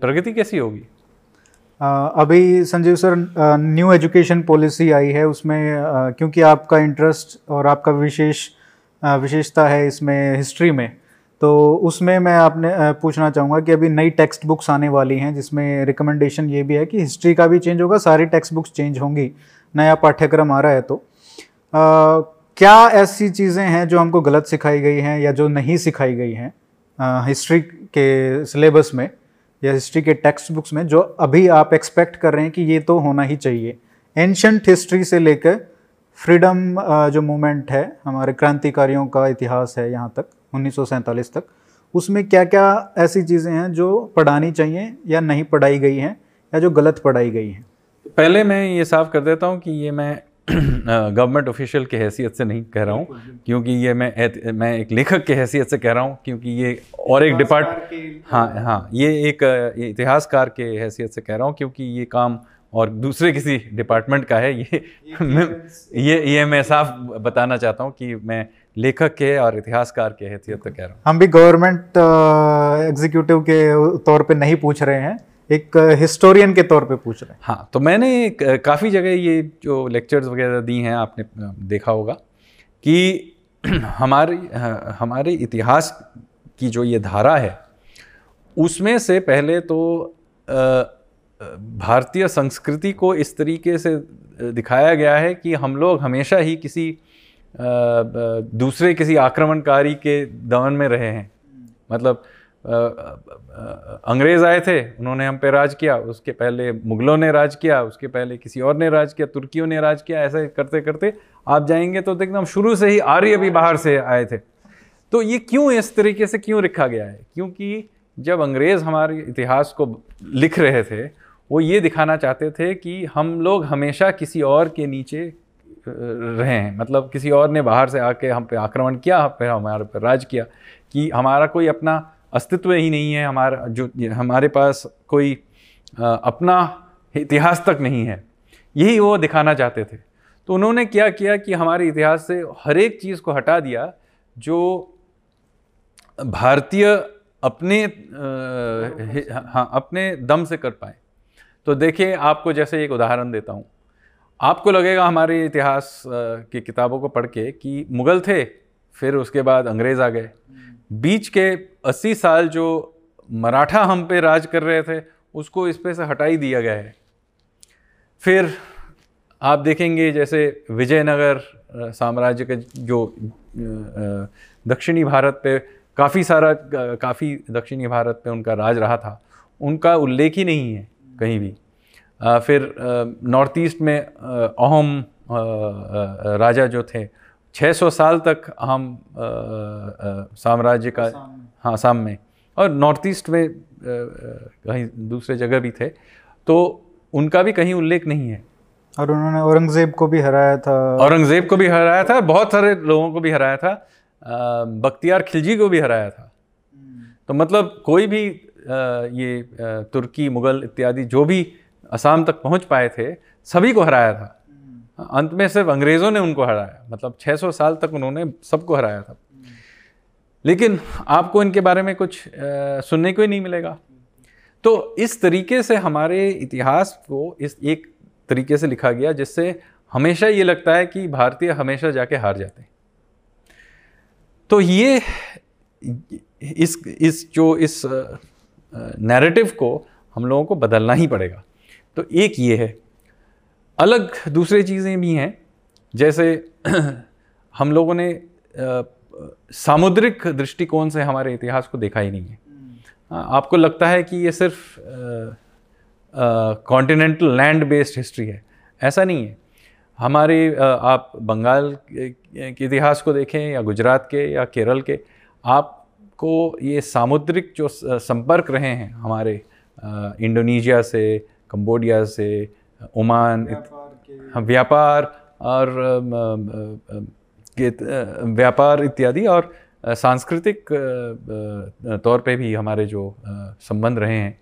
प्रगति कैसी होगी? अभी Sanjeev sir new education policy आई है, उसमें क्योंकि आपका इंटरेस्ट और आपका विशेष विशेषता है इसमें हिस्ट्री में तो उसमें मैं आपने पूछना चाहूँगा कि अभी नई टेक्स्ट बुक्स आने वाली हैं, जिसमें रिकमेंडेशन ये भी है कि हिस्ट्री का भी चेंज होगा, सारी टेक्स्ट बुक्स चेंज होंगी, नया पाठ्यक्रम आ रहा है तो। क्या ऐसी चीज़ें हैं जो हमको गलत सिखाई गई हैं या जो नहीं सिखाई गई हैं हिस्ट्री के सिलेबस में या हिस्ट्री के टेक्स्ट बुक्स में जो अभी आप एक्सपेक्ट कर रहे हैं कि ये तो होना ही चाहिए? एंशंट हिस्ट्री से लेकर फ्रीडम जो मूवमेंट है, हमारे क्रांतिकारियों का इतिहास है यहाँ तक, उन्नीस सौ सैंतालीस तक, उसमें क्या क्या ऐसी चीज़ें हैं जो पढ़ानी चाहिए या नहीं पढ़ाई गई हैं या जो गलत पढ़ाई गई हैं? पहले मैं ये साफ़ कर देता हूँ कि ये मैं गवर्नमेंट ऑफिशियल की हैसियत से नहीं कह रहा हूँ क्योंकि ये मैं मैं एक लेखक की हैसियत से कह रहा हूँ क्योंकि ये और एक डिपार्ट हाँ हाँ ये एक इतिहासकार के हैसियत से कह रहा हूँ क्योंकि ये काम और दूसरे किसी डिपार्टमेंट का है ये ये ये मैं साफ़ बताना चाहता हूँ कि मैं लेखक के और इतिहासकार के हैसियत से कह रहा हूँ। हम भी गवर्नमेंट एग्जीक्यूटिव के तौर पे नहीं पूछ रहे हैं। एक हिस्टोरियन के तौर पे पूछ रहे हैं। हाँ तो मैंने काफ़ी जगह ये जो लेक्चर्स वगैरह दी हैं, आपने देखा होगा कि हमारे हमारे इतिहास की जो ये धारा है, उसमें से पहले तो भारतीय संस्कृति को इस तरीके से दिखाया गया है कि हम लोग हमेशा ही किसी दूसरे किसी आक्रमणकारी के दमन में रहे हैं। मतलब अंग्रेज़ आए थे, उन्होंने हम पे राज किया, उसके पहले मुग़लों ने राज किया, उसके पहले किसी और ने राज किया, तुर्कियों ने राज किया, ऐसे करते करते, आप जाएँगे तो एकदम शुरू से ही आर्य भी बाहर से आए थे। तो ये क्यों इस तरीके से क्यों लिखा गया है? क्योंकि जब अंग्रेज़ हमारे इतिहास को लिख रहे थे, वो ये दिखाना चाहते थे कि हम लोग हमेशा किसी और के नीचे रहे हैं। मतलब किसी और ने बाहर से आके हम पे आक्रमण किया, फिर हमारे पर राज किया कि हमारा कोई अपना अस्तित्व ही नहीं है हमारा, जो, हमारे पास कोई अपना इतिहास तक नहीं है। यही वो दिखाना चाहते थे। तो उन्होंने क्या किया कि हमारे इतिहास से हर एक चीज़ को हटा दिया, जो भारतीय अपने हाँ अपने दम से कर पाए। तो देखिए, आपको जैसे एक उदाहरण देता हूँ। आपको लगेगा हमारे इतिहास की किताबों को पढ़ के कि मुग़ल थे, फिर उसके बाद अंग्रेज़ आ गए। बीच के 80 साल जो मराठा हम पे राज कर रहे थे, उसको इस पे से हटा ही दिया गया है। फिर आप देखेंगे जैसे विजयनगर साम्राज्य के जो दक्षिणी भारत पे काफ़ी सारा काफ़ी दक्षिणी भारत पे उनका राज रहा था। उनका उल्लेख ही नहीं है कहीं भी। फिर नॉर्थ ईस्ट में अहम राजा जो थे 600 साल तक हम साम्राज्य का हाँ आसाम में और नॉर्थ ईस्ट में कहीं दूसरे जगह भी थे तो उनका भी कहीं उल्लेख नहीं है। और उन्होंने औरंगज़ेब को भी हराया था। औरंगज़ेब को भी हराया था बहुत सारे लोगों को भी हराया था बख्तियार खिलजी को भी हराया था। तो मतलब कोई भी ये तुर्की मुग़ल इत्यादि जो भी असम तक पहुँच पाए थे सभी को हराया था। अंत में सिर्फ़ अंग्रेज़ों ने उनको हराया। मतलब 600 साल तक उन्होंने सबको हराया था। लेकिन आपको इनके बारे में कुछ आ, सुनने को ही नहीं मिलेगा। तो इस तरीके से हमारे इतिहास को इस एक तरीके से लिखा गया जिससे हमेशा ये लगता है कि भारतीय हमेशा जाके हार जाते हैं। तो ये इस इस जो इस नैरेटिव को हम लोगों को बदलना ही पड़ेगा। तो एक ये है अलग दूसरी चीज़ें भी हैं। जैसे हम लोगों ने सामुद्रिक दृष्टिकोण से हमारे इतिहास को देखा ही नहीं है। हाँ, आपको लगता है कि ये सिर्फ़ कॉन्टिनेंटल लैंड बेस्ड हिस्ट्री है? ऐसा नहीं है। हमारे आप बंगाल के इतिहास को देखें या गुजरात के या केरल के आपको ये सामुद्रिक जो संपर्क रहे हैं हमारे इंडोनेशिया से कंबोडिया से ओमान हाँ, व्यापार और व्यापार इत्यादि और सांस्कृतिक तौर पे भी हमारे जो संबंध रहे हैं।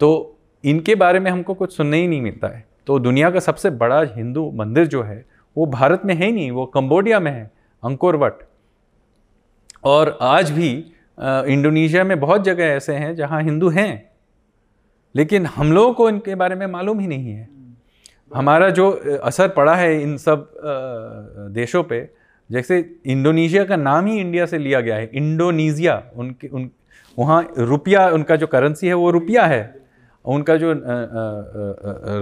तो इनके बारे में हमको कुछ सुनने ही नहीं मिलता है। तो दुनिया का सबसे बड़ा हिंदू मंदिर जो है वो भारत में है ही नहीं वो कंबोडिया में है अंकोरवट। और आज भी इंडोनेशिया में बहुत जगह ऐसे हैं जहाँ हिंदू हैं। लेकिन हम लोगों को इनके बारे में मालूम ही नहीं है। हमारा जो असर पड़ा है इन सब देशों पे जैसे इंडोनेशिया का नाम ही इंडिया से लिया गया है इंडोनेशिया उनके उन वहाँ रुपया उनका जो करेंसी है वो रुपया है उनका जो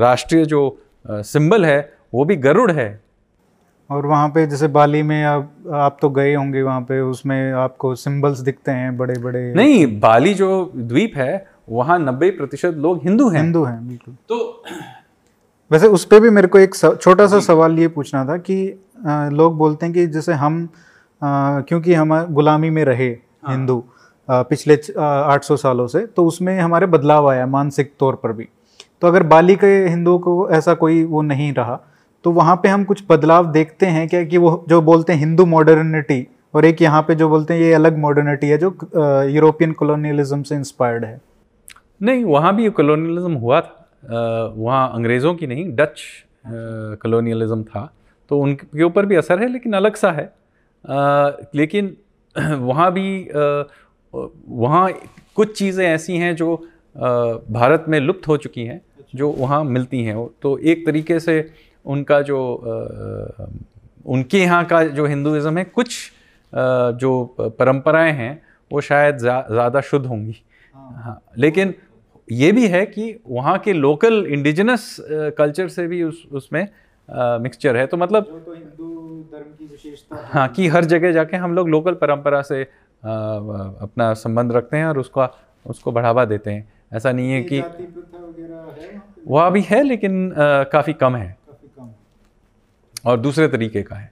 राष्ट्रीय जो सिंबल है वो भी गरुड़ है। और वहाँ पे जैसे बाली में आप आप तो गए होंगे वहाँ पे उसमें आपको सिंबल्स दिखते हैं बड़े बड़े नहीं बाली जो द्वीप है वहाँ नब्बे प्रतिशत लोग हिंदू हैं। हिंदू हैं बिल्कुल। तो वैसे उस पर भी मेरे को एक छोटा सा सवाल ये पूछना था कि आ, लोग बोलते हैं कि जैसे हम आ, क्योंकि हम गुलामी में रहे हाँ। हिंदू पिछले आठ सौ सालों से तो उसमें हमारे बदलाव आया मानसिक तौर पर भी। तो अगर बाली के हिंदुओं को ऐसा कोई वो नहीं रहा तो वहाँ पे हम कुछ बदलाव देखते हैं क्या कि वो जो बोलते हैं हिंदू मॉडर्निटी और एक यहाँ पे जो बोलते हैं ये अलग मॉडर्निटी है जो यूरोपियन कॉलोनियलिज्म से इंस्पायर्ड है। नहीं वहाँ भी कॉलोनियलिज्म हुआ था। वहाँ अंग्रेज़ों की नहीं डच कॉलोनियलिज्म था। तो उनके ऊपर भी असर है लेकिन अलग सा है। आ, लेकिन वहाँ भी वहाँ कुछ चीज़ें ऐसी हैं जो आ, भारत में लुप्त हो चुकी हैं जो वहाँ मिलती हैं। तो एक तरीके से उनका जो आ, उनके यहाँ का जो हिंदुज़म है कुछ आ, जो परंपराएँ हैं वो शायद ज़्यादा जा, शुद्ध होंगी। हाँ, हाँ लेकिन ये भी है कि वहाँ के लोकल इंडिजिनस कल्चर से भी उस उसमें मिक्सचर है। तो मतलब तो हिंदू धर्म की विशेषता हाँ। कि हर जगह जाके हम लोग लोकल परंपरा से आ, अपना संबंध रखते हैं और उसका उसको बढ़ावा देते हैं। ऐसा नहीं है कि वह भी है लेकिन काफ़ी कम है। कम और दूसरे तरीके का है।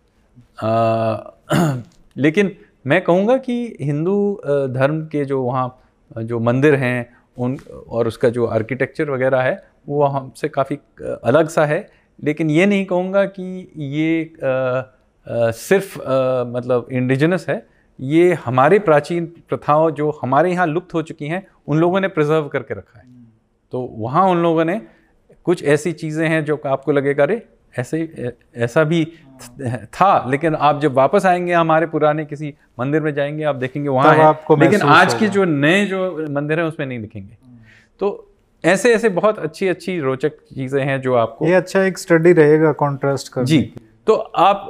आ, लेकिन मैं कहूँगा कि हिंदू धर्म के जो वहाँ जो मंदिर हैं उन और उसका जो आर्किटेक्चर वगैरह है वो हमसे काफ़ी अलग सा है। लेकिन ये नहीं कहूँगा कि ये आ, आ, सिर्फ़ आ, मतलब इंडिजिनस है। ये हमारे प्राचीन प्रथाओं जो हमारे यहाँ लुप्त हो चुकी हैं उन लोगों ने प्रिजर्व करके रखा है। तो वहाँ उन लोगों ने कुछ ऐसी चीज़ें हैं जो आपको लगेगा अरे ऐसे ऐसा भी था लेकिन आप जब वापस आएँगे हमारे पुराने किसी मंदिर में जाएँगे आप देखेंगे वहाँ है लेकिन आज के जो नए जो मंदिर हैं उसमें नहीं दिखेंगे। तो ऐसे ऐसे बहुत अच्छी अच्छी रोचक चीज़ें हैं जो आपको ये अच्छा एक स्टडी रहेगा कॉन्ट्रास्ट का जी तो आप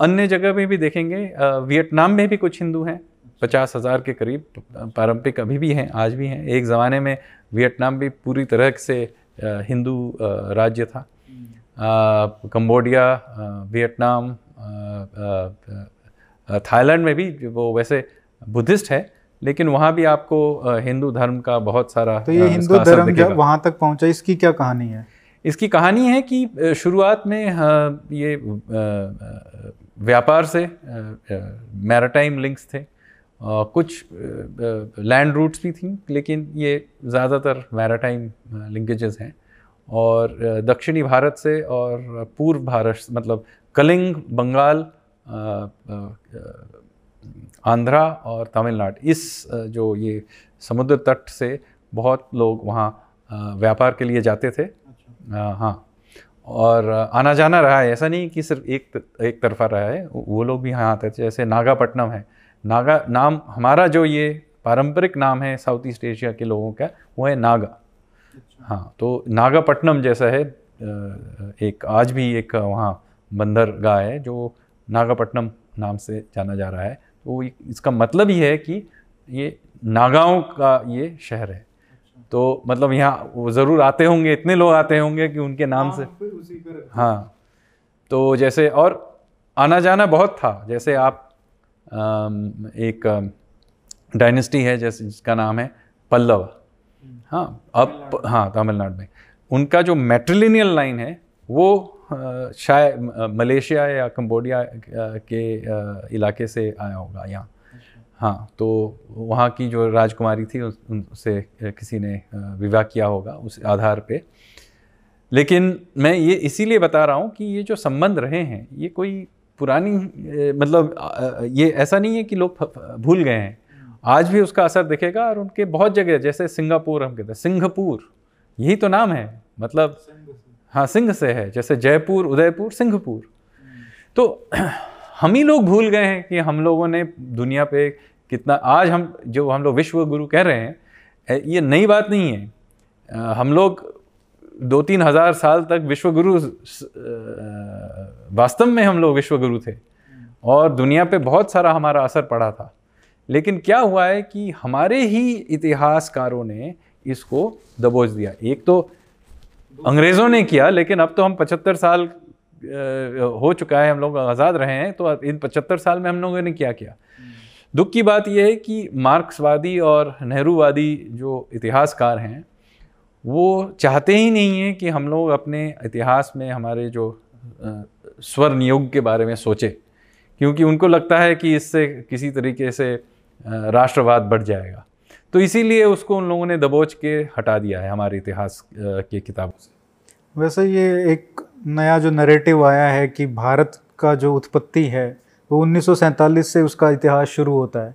अन्य जगह में भी देखेंगे वियतनाम में भी कुछ हिंदू हैं पचास हज़ार के करीब पारंपरिक अभी भी हैं आज भी हैं। एक ज़माने में वियतनाम भी पूरी तरह से हिंदू राज्य था। कंबोडिया वियतनाम थाईलैंड में भी वो वैसे बुद्धिस्ट है लेकिन वहाँ भी आपको हिंदू धर्म का बहुत सारा तो ये हिंदू धर्म जब वहाँ तक पहुँचा इसकी क्या कहानी है? इसकी कहानी है कि शुरुआत में ये व्यापार से मैराटाइम लिंक्स थे कुछ लैंड रूट्स भी थी लेकिन ये ज़्यादातर मैराटाइम लिंकेजेस हैं। और दक्षिणी भारत से और पूर्व भारत मतलब कलिंग बंगाल आंध्रा और तमिलनाडु इस जो ये समुद्र तट से बहुत लोग वहाँ व्यापार के लिए जाते थे। अच्छा। हाँ। और आना जाना रहा है। ऐसा नहीं कि सिर्फ़ एक एक तरफा रहा है। वो लोग भी यहाँ आते थे। जैसे नागापट्टनम है। नागा नाम हमारा जो ये पारंपरिक नाम है साउथ ईस्ट एशिया के लोगों का वो है नागा। हाँ तो नागापट्टनम जैसा है एक आज भी एक वहाँ बंदरगाह है जो नागापट्टनम नाम से जाना जा रहा है। तो इसका मतलब ही है कि ये नागाओं का ये शहर है। तो मतलब यहाँ वो ज़रूर आते होंगे इतने लोग आते होंगे कि उनके नाम से। हाँ तो जैसे और आना जाना बहुत था। जैसे आप एक डायनेस्टी है जैसे जिसका नाम है पल्लव। हाँ अब हाँ तमिलनाडु में। उनका जो मेट्रिलिनियल लाइन है वो शायद मलेशिया या कंबोडिया के इलाके से आया होगा यहाँ। अच्छा। हाँ तो वहाँ की जो राजकुमारी थी उनसे किसी ने विवाह किया होगा उस आधार पे। लेकिन मैं ये इसीलिए बता रहा हूँ कि ये जो संबंध रहे हैं ये कोई पुरानी मतलब ये ऐसा नहीं है कि लोग भूल गए हैं। आज भी उसका असर दिखेगा और उनके बहुत जगह, जैसे सिंगापुर हम कहते हैं सिंहपुर यही तो नाम है मतलब हाँ सिंह से है, जैसे जयपुर, उदयपुर सिंहपुर तो हम ही लोग भूल गए हैं कि हम लोगों ने दुनिया पे कितना, आज हम, जो हम लोग विश्व गुरु कह रहे हैं ये नई बात नहीं है। हम लोग दो तीन हज़ार साल तक विश्व गुरु वास्तव में हम लोग विश्व गुरु थे। और दुनिया पे बहुत सारा हमारा असर पड़ा था। लेकिन क्या हुआ है कि हमारे ही इतिहासकारों ने इसको दबोच दिया। एक तो अंग्रेज़ों ने किया, लेकिन अब तो हम पचहत्तर साल हो चुका है, हम लोग आज़ाद रहे हैं तो इन पचहत्तर साल में हम लोगों ने क्या किया? दुख की बात यह है कि मार्क्सवादी और नेहरूवादी जो इतिहासकार हैं, वो चाहते ही नहीं हैं कि हम लोग अपने इतिहास में हमारे जो स्वर्ण युग के बारे में सोचें, क्योंकि उनको लगता है कि इससे किसी तरीके से राष्ट्रवाद बढ़ जाएगा। तो इसीलिए उसको उन लोगों ने दबोच के हटा दिया है हमारे इतिहास के किताबों से। वैसे ये एक नया जो नरेटिव आया है कि भारत का जो उत्पत्ति है, वो उन्नीस सौ सैंतालीस से उसका इतिहास शुरू होता है।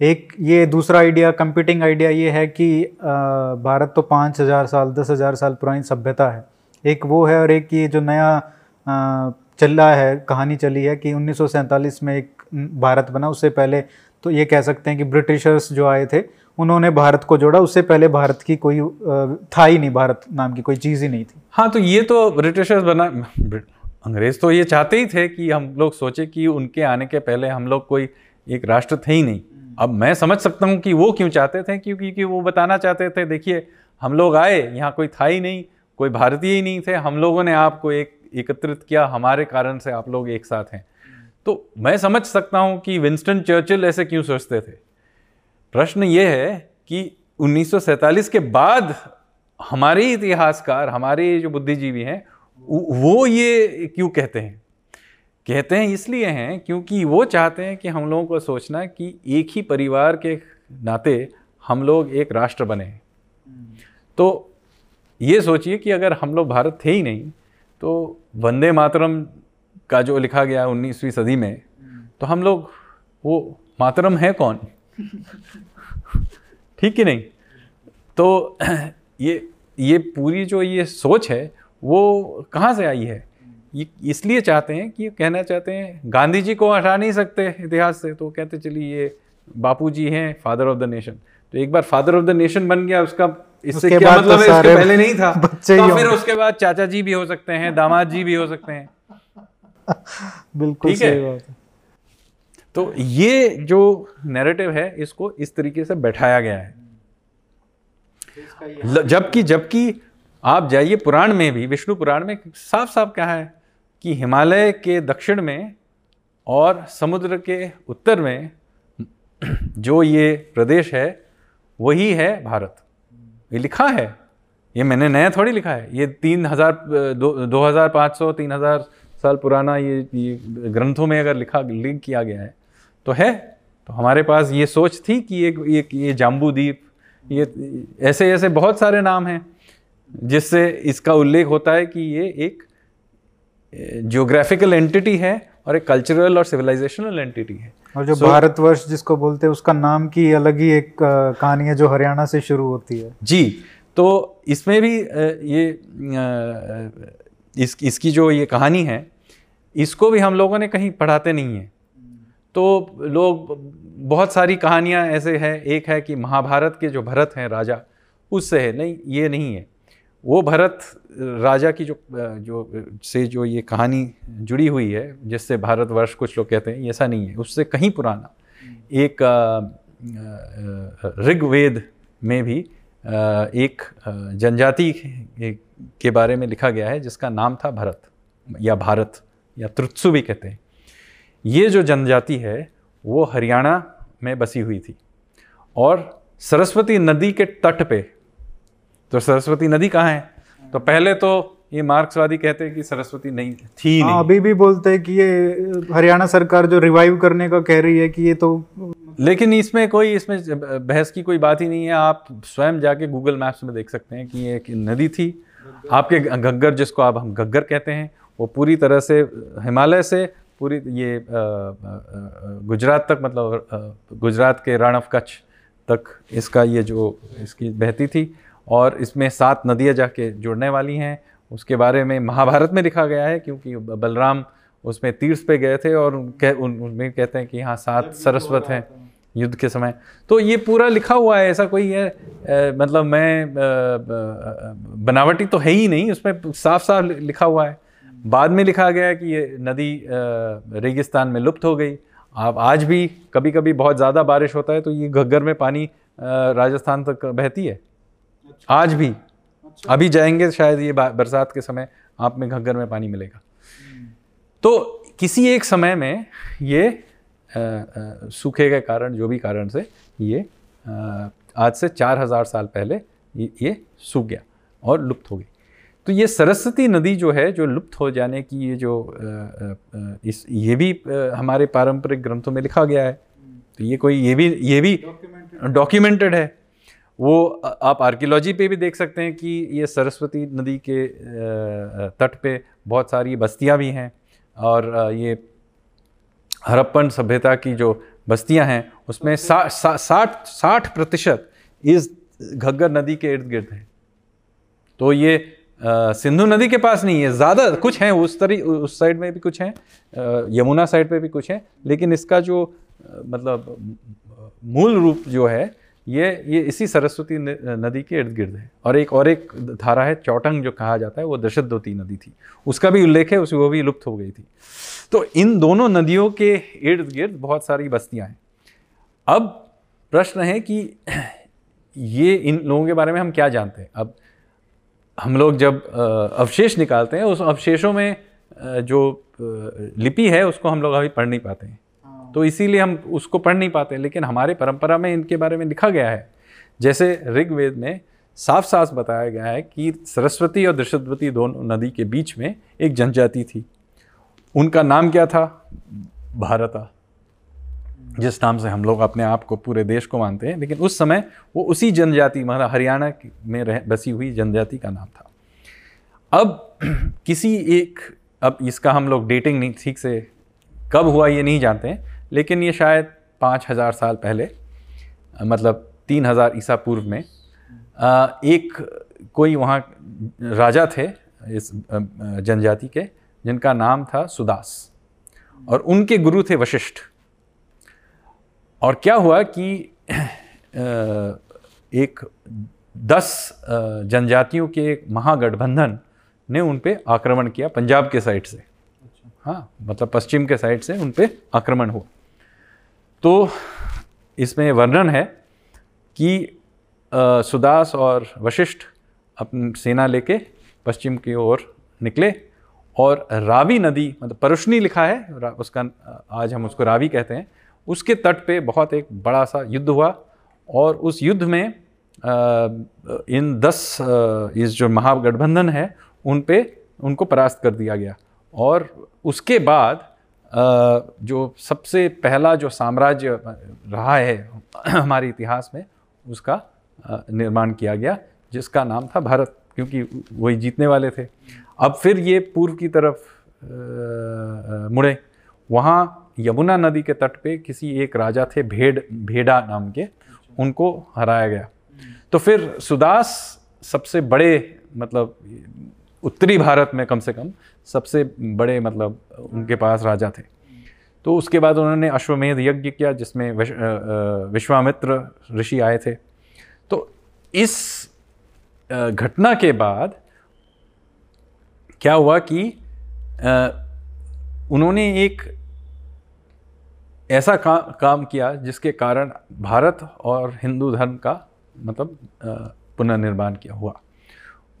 एक ये दूसरा आइडिया कंप्यूटिंग आइडिया ये है कि भारत तो पाँच हज़ार साल, दस हज़ार साल पुरानी सभ्यता है। एक वो है और एक ये जो नया चल रहा है, कहानी चली है कि उन्नीस सौ सैंतालीस में एक भारत बना, उससे पहले तो ये कह सकते हैं कि ब्रिटिशर्स जो आए थे, उन्होंने भारत को जोड़ा। उससे पहले भारत की कोई था ही नहीं, भारत नाम की कोई चीज़ ही नहीं थी। हाँ तो ये तो ब्रिटिशर्स बना अंग्रेज़ तो ये चाहते ही थे कि हम लोग सोचे कि उनके आने के पहले हम लोग कोई एक राष्ट्र थे ही नहीं। अब मैं समझ सकता हूँ कि वो क्यों चाहते थे क्योंकि कि वो बताना चाहते थे, देखिए, हम लोग आए, यहाँ कोई था ही नहीं, कोई भारतीय ही नहीं थे, हम लोगों ने आपको एक, एकत्रित किया, हमारे कारण से आप लोग एक साथ हैं। तो मैं समझ सकता हूँ कि विंस्टन चर्चिल ऐसे क्यों सोचते थे। प्रश्न ये है कि 1947 के बाद हमारे इतिहासकार, हमारे जो बुद्धिजीवी हैं वो ये क्यों कहते हैं? कहते हैं इसलिए हैं क्योंकि वो चाहते हैं कि हम लोगों को सोचना कि एक ही परिवार के नाते हम लोग एक राष्ट्र बने। तो ये सोचिए कि अगर हम लोग भारत थे ही नहीं तो वंदे मातरम का जो लिखा गया उन्नीसवीं सदी में तो हम लोग वो मातरम है कौन? ठीक कि नहीं? तो ये ये पूरी जो ये सोच है वो कहाँ से आई है? ये इसलिए चाहते हैं कि कहना चाहते हैं गांधी जी को हटा नहीं सकते इतिहास से तो कहते चलिए ये बापू जी हैं फादर ऑफ़ द नेशन तो एक बार फादर ऑफ़ द नेशन बन गया उसका इससे क्या मतलब तो है? इसके पहले नहीं था। तो फिर उसके बाद चाचा जी भी हो सकते हैं दामाद जी भी हो सकते हैं। बिल्कुल सही बात है। तो ये जो नैरेटिव है इसको इस तरीके से बैठाया गया है। जबकि जबकि आप जाइए पुराण में भी विष्णु पुराण में साफ़ साफ़ क्या है कि हिमालय के दक्षिण में और समुद्र के उत्तर में जो ये प्रदेश है वही है भारत। ये लिखा है। ये मैंने नया थोड़ी लिखा है। ये तीन हज़ार दो, दो हज़ार पाँच सौ तीन हज़ार साल पुराना ये ये ग्रंथों में अगर लिखा लिंक किया गया है तो है। तो हमारे पास ये सोच थी कि एक ये ये जाम्बू द्वीप ये ऐसे ऐसे बहुत सारे नाम हैं जिससे इसका उल्लेख होता है कि ये एक जियोग्राफिकल एंटिटी है और एक कल्चरल और सिविलाइजेशनल एंटिटी है। और जो so, भारतवर्ष जिसको बोलते हैं उसका नाम की अलग ही एक कहानी है जो हरियाणा से शुरू होती है। जी तो इसमें भी ये इस इसकी जो ये कहानी है इसको भी हम लोगों ने कहीं पढ़ाते नहीं हैं। तो लोग, बहुत सारी कहानियाँ ऐसे हैं। एक है कि महाभारत के जो भरत हैं राजा, उससे है। नहीं, ये नहीं है। वो भरत, राजा की जो जो से जो ये कहानी जुड़ी हुई है, जिससे भारतवर्ष कुछ लोग कहते हैं ऐसा नहीं है। उससे कहीं पुराना। एक ऋग्वेद में भी एक जनजाति के बारे में लिखा गया है, जिसका नाम था भरत, या भारत। या त्रुत्सु भी कहते हैं। ये जो जनजाति है वो हरियाणा में बसी हुई थी। और सरस्वती नदी के तट पे तो सरस्वती नदी कहाँ है? तो पहले तो ये मार्क्सवादी कहते हैं कि सरस्वती नहीं थी हाँ, नहीं। अभी भी बोलते हैं कि ये हरियाणा सरकार जो रिवाइव करने का कह रही है कि ये तो लेकिन इसमें कोई इसमें बहस की कोई बात ही नहीं है। आप स्वयं जाके गूगल मैप्स में देख सकते हैं कि ये एक नदी थी। आपके घग्गर जिसको आप हम घग्गर कहते हैं वो पूरी तरह से हिमालय से पूरी ये गुजरात तक मतलब गुजरात के रण ऑफ़ कच्छ तक इसका ये जो इसकी बहती थी और इसमें सात नदियाँ जाके जुड़ने वाली हैं। उसके बारे में महाभारत में लिखा गया है क्योंकि बलराम उसमें तीर्थ पे गए थे और कह उनमें कहते हैं कि हाँ सात सरस्वत हैं युद्ध के समय। तो ये पूरा लिखा हुआ है ऐसा कोई है आ, मतलब मैं बनावटी तो है ही नहीं उसमें साफ़ साफ़ लिखा हुआ है। बाद में लिखा गया कि ये नदी रेगिस्तान में लुप्त हो गई। आप आज भी कभी कभी बहुत ज़्यादा बारिश होता है तो ये घग्गर में पानी राजस्थान तक बहती है? आज भी? अभी जाएँगे शायद ये बरसात के समय आप में घग्गर में पानी मिलेगा। तो किसी एक समय में ये सूखे के कारण जो भी कारण से ये आज से चार हज़ार साल पहले ये, ये सूख गया और लुप्त हो गई। तो ये सरस्वती नदी जो है जो लुप्त हो जाने की ये जो इस ये भी हमारे पारंपरिक ग्रंथों में लिखा गया है। तो ये कोई ये भी ये भी डॉक्यूमेंटेड है। वो आप आर्कियोलॉजी पे भी देख सकते हैं कि ये सरस्वती नदी के तट पे बहुत सारी बस्तियाँ भी हैं और ये हरप्पन सभ्यता की जो बस्तियाँ हैं उसमें सा, सा, साठ साठ प्रतिशत इस घग्गर नदी के इर्द गिर्द हैं। तो ये सिंधु नदी के पास नहीं है। ज़्यादा कुछ हैं, उस तरी, उस साइड में भी कुछ हैं यमुना साइड पे भी कुछ हैं, लेकिन इसका जो मतलब मूल रूप जो है, ये ये इसी सरस्वती नदी के इर्द गिर्द है। और एक और एक धारा है, चौटंग जो कहा जाता है, वो दशद्योति नदी थी। उसका भी उल्लेख है, उस, वो भी लुप्त हो गई थी। तो इन दोनों नदियों के इर्द गिर्द बहुत सारी बस्तियाँ हैं। अब प्रश्न है कि ये इन लोगों के बारे में हम क्या जानते हैं? अब हम लोग जब अवशेष निकालते हैं उस अवशेषों में जो लिपि है उसको हम लोग अभी पढ़ नहीं पाते हैं। हाँ। तो इसीलिए हम उसको पढ़ नहीं पाते लेकिन हमारे परंपरा में इनके बारे में लिखा गया है। जैसे ऋग्वेद में साफ़ साफ़ बताया गया है कि सरस्वती और दृषद्वती दोनों नदी के बीच में एक जनजाति थी। उनका नाम क्या था? भारता। जिस नाम से हम लोग अपने आप को पूरे देश को मानते हैं, लेकिन उस समय वो उसी जनजाति मतलब हरियाणा में रह, बसी हुई जनजाति का नाम था। अब किसी एक, अब इसका हम लोग डेटिंग नहीं, ठीक से कब हुआ ये नहीं जानते हैं, लेकिन ये शायद पाँच हज़ार साल पहले मतलब तीन हज़ार ईसा पूर्व में एक कोई वहाँ राजा थे इस जनजाति के, जिनका नाम था सुदास, और उनके गुरु थे वशिष्ठ। और क्या हुआ कि एक दस जनजातियों के एक महागठबंधन ने उन पर आक्रमण किया पंजाब के साइड से। हाँ मतलब पश्चिम के साइड से उन पर आक्रमण हुआ। तो इसमें वर्णन है कि सुदास और वशिष्ठ अपनी सेना लेके पश्चिम की ओर निकले और रावी नदी मतलब परुष्णी लिखा है उसका आज हम उसको रावी कहते हैं उसके तट पे बहुत एक बड़ा सा युद्ध हुआ और उस युद्ध में इन दस इस जो महागठबंधन है, उन पे उनको परास्त कर दिया गया। और उसके बाद जो सबसे पहला जो साम्राज्य रहा है हमारे इतिहास में, उसका निर्माण किया गया, जिसका नाम था भारत, क्योंकि वही जीतने वाले थे। अब फिर ये पूर्व की तरफ़ मुड़े। वहाँ यमुना नदी के तट पे किसी एक राजा थे, भेड़, भेड़ा नाम के, उनको हराया गया। तो फिर सुदास सबसे बड़े मतलब उत्तरी भारत में कम से कम सबसे बड़े मतलब उनके पास राजा थे। तो उसके बाद उन्होंने अश्वमेध यज्ञ किया, जिसमें विश्वामित्र ऋषि आए थे। तो इस घटना के बाद क्या हुआ कि उन्होंने एक ऐसा का, काम किया जिसके कारण भारत और हिंदू धर्म का मतलब पुनर्निर्माण किया हुआ।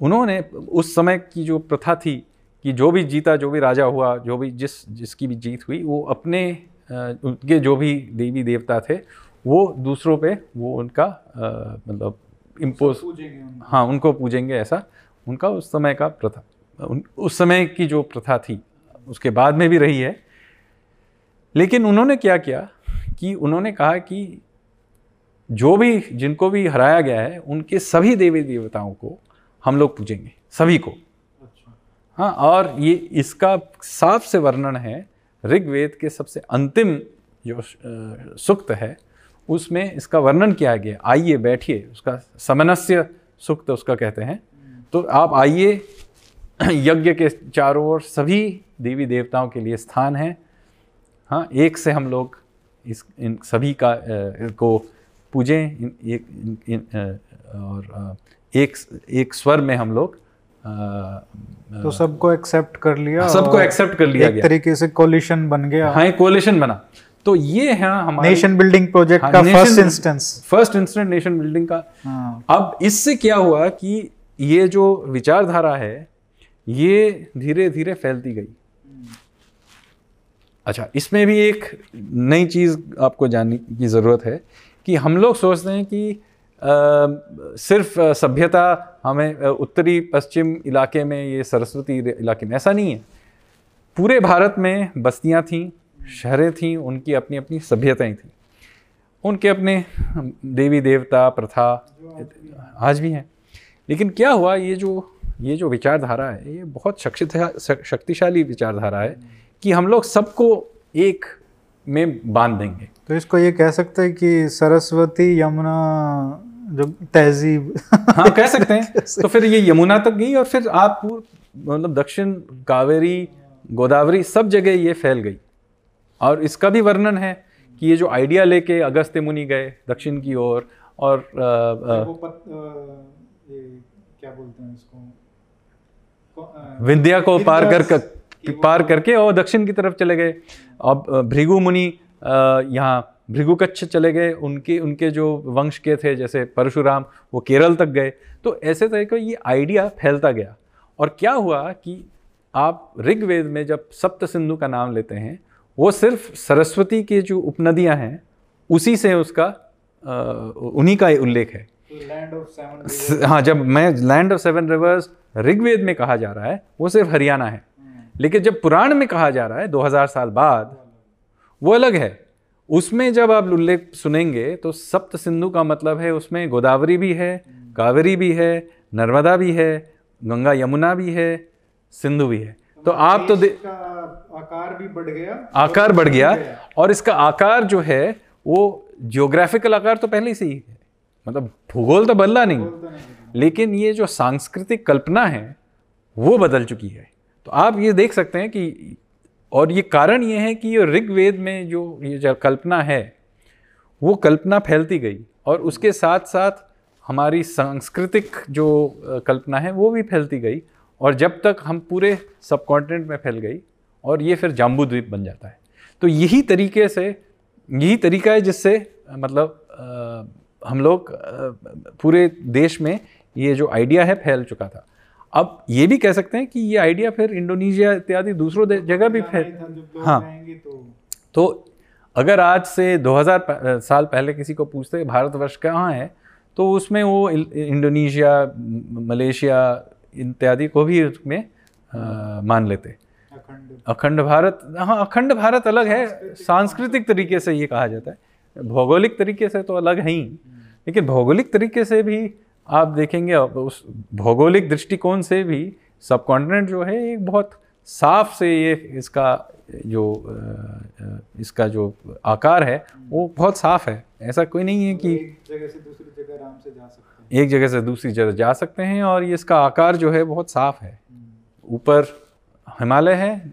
उन्होंने उस समय की जो प्रथा थी कि जो भी जीता जो भी राजा हुआ जो भी जिस जिसकी भी जीत हुई वो अपने उनके जो भी देवी देवता थे वो दूसरों पे वो उनका मतलब इम्पोज हाँ उनको पूजेंगे ऐसा उनका उस समय का प्रथा उन, उस समय की जो प्रथा थी उसके बाद में भी रही है लेकिन उन्होंने क्या किया कि उन्होंने कहा कि जो भी जिनको भी हराया गया है उनके सभी देवी देवताओं को हम लोग पूजेंगे सभी को अच्छा। हाँ और ये इसका साफ़ से वर्णन है ऋग्वेद के सबसे अंतिम जो सुक्त है उसमें इसका वर्णन किया गया आइए बैठिए उसका समनस्य सुक्त उसका कहते हैं तो आप आइए यज्ञ के चारों ओर सभी देवी देवताओं के लिए स्थान है हाँ एक से हम लोग इस इन सभी का को पूजें इन, एक इन, इन, और एक एक स्वर में हम लोग तो सबको एक्सेप्ट कर लिया सबको एक्सेप्ट कर लिया एक गया। तरीके से कोलिशन बन गया। हाँ एक कोलिशन बना। तो ये है हमारे नेशन बिल्डिंग प्रोजेक्ट का first instance first instant nation building का। हाँ। अब इससे क्या हुआ कि ये जो विचारधारा है ये धीरे धीरे फैलती गई। अच्छा इसमें भी एक नई चीज़ आपको जानने की ज़रूरत है कि हम लोग सोचते हैं कि आ, सिर्फ़ सभ्यता हमें उत्तरी पश्चिम इलाके में ये सरस्वती इलाके में ऐसा नहीं है। पूरे भारत में बस्तियाँ थीं शहरें थीं उनकी अपनी अपनी सभ्यताएँ थीं। उनके अपने देवी देवता प्रथा आज भी हैं। लेकिन क्या हुआ ये जो ये जो विचारधारा है ये बहुत शक्तिशाली विचारधारा है। कि हम लोग सबको एक में बाँध देंगे। तो इसको ये कह सकते हैं कि सरस्वती यमुना जो तहजीब। हाँ कह सकते हैं। तो फिर ये यमुना तक गई और फिर आप मतलब दक्षिण कावेरी गोदावरी सब जगह ये फैल गई। और इसका भी वर्णन है कि ये जो आइडिया लेके अगस्त्य मुनि गए दक्षिण की ओर और, और आ, आ, क्या बोलते हैं इसको? विद्या को पार कर, कर पार करके और दक्षिण की तरफ़ चले गए। अब भृगु मुनि यहाँ भृगुकच्छ चले गए। उनके उनके जो वंश के थे जैसे परशुराम वो केरल तक गए। तो ऐसे तरह का ये आइडिया फैलता गया। और क्या हुआ कि आप ऋग्वेद में जब सप्त सिंधु का नाम लेते हैं वो सिर्फ़ सरस्वती की जो उपनदियाँ हैं उसी से उसका उन्हीं का उल्लेख है। हाँ जब मैं land of seven rivers Rigveda में कहा जा रहा है वो सिर्फ़ हरियाणा है। लेकिन जब पुराण में कहा जा रहा है 2000 साल बाद वो अलग है। उसमें जब आप उल्लेख सुनेंगे तो सप्त सिंधु का मतलब है उसमें गोदावरी भी है कावेरी भी है नर्मदा भी है गंगा यमुना भी है सिंधु भी है। तो, तो आप तो आकार भी बढ़ गया। आकार बढ़ गया। और इसका आकार जो है वो जियोग्राफिकल आकार तो पहले से ही है। मतलब भूगोल तो बदला नहीं। लेकिन ये जो सांस्कृतिक कल्पना है वो बदल चुकी है। तो आप ये देख सकते हैं कि और ये कारण ये है कि ये ऋग्वेद में जो ये जो कल्पना है वो कल्पना फैलती गई और उसके साथ साथ हमारी सांस्कृतिक जो कल्पना है वो भी फैलती गई और जब तक हम पूरे सब कॉन्टिनेंट में फैल गई और ये फिर जाम्बू द्वीप बन जाता है। तो यही तरीके से यही तरीका है जिससे मतलब आ, हम लोग पूरे देश में ये जो आइडिया है फैल चुका था। अब ये भी कह सकते हैं कि ये आइडिया फिर इंडोनेशिया इत्यादि दूसरों जगह भी फिर हाँ। तो, तो अगर आज से 2000 साल पहले किसी को पूछते भारतवर्ष कहाँ है तो उसमें वो इंडोनेशिया मलेशिया इत्यादि को भी उसमें मान लेते। अखंड। भारत हाँ अखंड भारत अलग है। सांस्कृतिक तरीके से ये कहा जाता है। भौगोलिक तरीके से तो अलग है ही। लेकिन भौगोलिक तरीके से भी आप देखेंगे उस भौगोलिक दृष्टिकोण से भी सब कॉन्टिनेंट जो है एक बहुत साफ़ से ये इसका जो इसका जो आकार है वो बहुत साफ़ है। ऐसा कोई नहीं है कि एक जगह से दूसरी जगह आराम से जा सकते हैं। एक जगह से दूसरी जगह जा सकते हैं और ये इसका आकार जो है बहुत साफ़ है। हम्म। ऊपर हिमालय है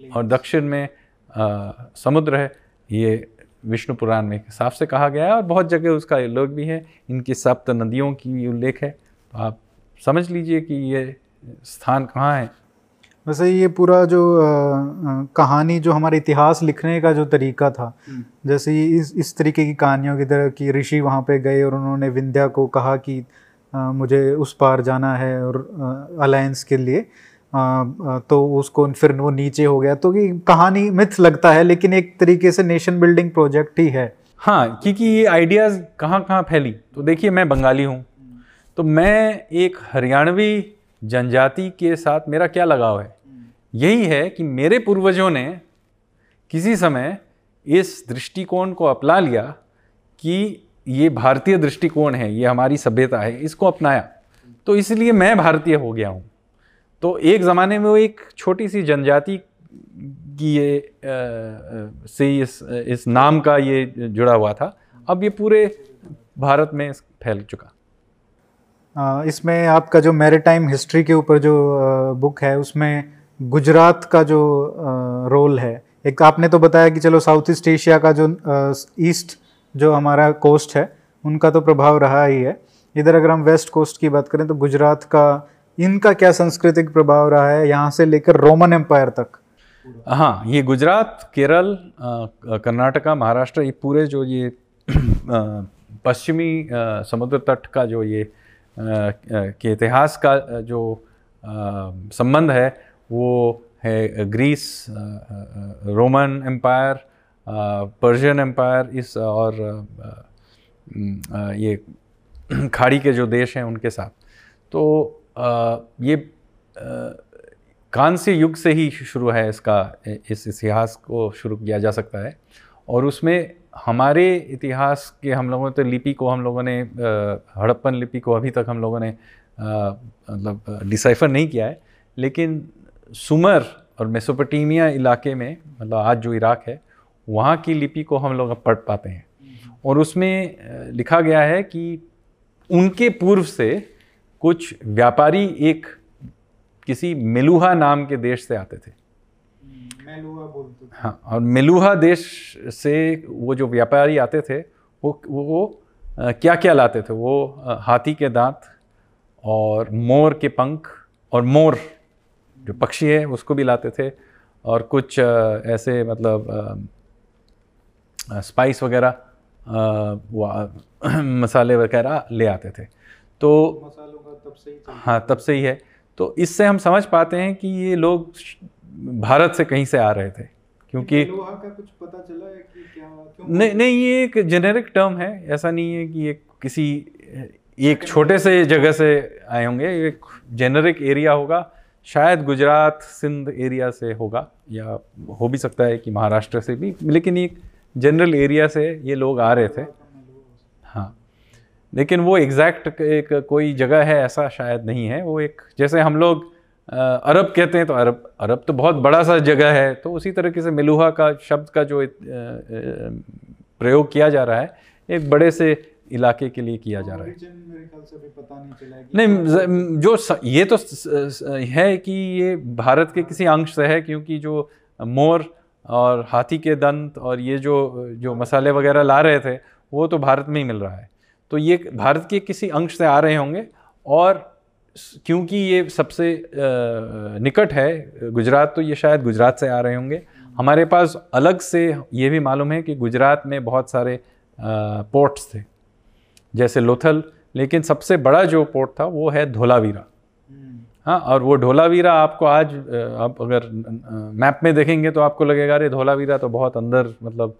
और दक्षिण में आ, समुद्र है। ये विष्णु पुराण में साफ़ से कहा गया है और बहुत जगह उसका उल्लेख भी है। इनकी सप्त नदियों की उल्लेख है। तो आप समझ लीजिए कि ये स्थान कहाँ है। वैसे ये पूरा जो आ, कहानी जो हमारे इतिहास लिखने का जो तरीका था हम्म। जैसे इस इस तरीके की कहानियों की तरह कि ऋषि वहाँ पे गए और उन्होंने विंध्या को कहा कि आ, मुझे उस पार जाना है और अलायंस के लिए तो उसको फिर वो नीचे हो गया। तो कि कहानी मिथ लगता है, लेकिन एक तरीके से नेशन बिल्डिंग प्रोजेक्ट ही है। हाँ क्योंकि ये आइडियाज़ कहाँ कहाँ फैली? तो देखिए, मैं बंगाली हूँ। तो मैं एक हरियाणवी जनजाति के साथ मेरा क्या लगाव है? यही है कि मेरे पूर्वजों ने किसी समय इस दृष्टिकोण को अपना लिया कि ये भारतीय दृष्टिकोण है, ये हमारी सभ्यता है, इसको अपनाया। तो इसलिए मैं भारतीय हो गया हूँ। तो एक ज़माने में वो एक छोटी सी जनजाति की ये आ, से इस इस नाम का ये जुड़ा हुआ था। अब ये पूरे भारत में फैल चुका। इसमें आपका जो मैरिटाइम हिस्ट्री के ऊपर जो बुक है उसमें गुजरात का जो रोल है एक आपने तो बताया कि चलो साउथ ईस्ट एशिया का जो ईस्ट जो हमारा कोस्ट है उनका तो प्रभाव रहा ही है। इधर अगर हम वेस्ट कोस्ट की बात करें तो गुजरात का इनका क्या सांस्कृतिक प्रभाव रहा है यहाँ से लेकर रोमन एम्पायर तक? हाँ ये गुजरात, केरल कर्नाटका, महाराष्ट्र, ये पूरे जो ये पश्चिमी समुद्र तट का जो ये के इतिहास का जो संबंध है, वो है Greece Roman empire Persian empire, इस और ये खाड़ी के जो देश हैं उनके साथ। तो ये कांस्य युग से ही शुरू है इसका इस इतिहास को शुरू किया जा सकता है। और उसमें हमारे इतिहास के हम लोगों तो लिपि को हम लोगों ने हड़प्पन लिपि को अभी तक हम लोगों ने मतलब डिसाइफर नहीं किया है। लेकिन सुमर और मेसोपोटामिया इलाके में मतलब आज जो इराक है, वहाँ की लिपि को हम लोग पढ़ पाते हैं। और उसमें लिखा गया है कि उनके पूर्व से कुछ व्यापारी एक किसी मेलुहा नाम के देश से आते थे। मेलुहा बोलते हाँ और मेलुहा देश से वो जो व्यापारी आते थे वो वो, वो क्या क्या लाते थे? वो हाथी के दांत और मोर के पंख और मोर जो पक्षी है उसको भी लाते थे। और कुछ ऐसे मतलब स्पाइस वगैरह मसाले वगैरह ले आते थे। तो तब से ही हाँ तब से ही है। तो इससे हम समझ पाते हैं कि ये लोग भारत से कहीं से आ रहे थे क्योंकि लोहा का कुछ पता चला है कि क्या नहीं नहीं ये एक जेनेरिक टर्म है। ऐसा नहीं है कि ये किसी एक छोटे से जगह से आए होंगे एक जेनेरिक एरिया होगा। शायद गुजरात सिंध एरिया से होगा या हो भी सकता है कि महाराष्ट्र से भी लेकिन एक जनरल एरिया से ये लोग आ रहे थे। हाँ। लेकिन वो एग्जैक्ट एक कोई जगह है ऐसा शायद नहीं है। वो एक जैसे हम लोग अरब कहते हैं तो अरब अरब तो बहुत बड़ा सा जगह है तो उसी तरीके से मेलुहा का शब्द का जो प्रयोग किया जा रहा है एक बड़े से इलाके के लिए किया जा रहा है। नहीं नहीं जो स, ये तो है कि ये भारत के किसी अंश से है क्योंकि जो मोर और हाथी के दंत और ये जो जो मसाले वगैरह ला रहे थे वो तो भारत में ही मिल रहा है। तो ये भारत के किसी अंश से आ रहे होंगे और क्योंकि ये सबसे निकट है गुजरात तो ये शायद गुजरात से आ रहे होंगे। हमारे पास अलग से ये भी मालूम है कि गुजरात में बहुत सारे पोर्ट्स थे जैसे लोथल लेकिन सबसे बड़ा जो पोर्ट था वो है धोलावीरा। हाँ और वो ढोलावीरा आपको आज आप अगर मैप में देखेंगे तो आपको लगेगा अरे धोलावीरा तो बहुत अंदर मतलब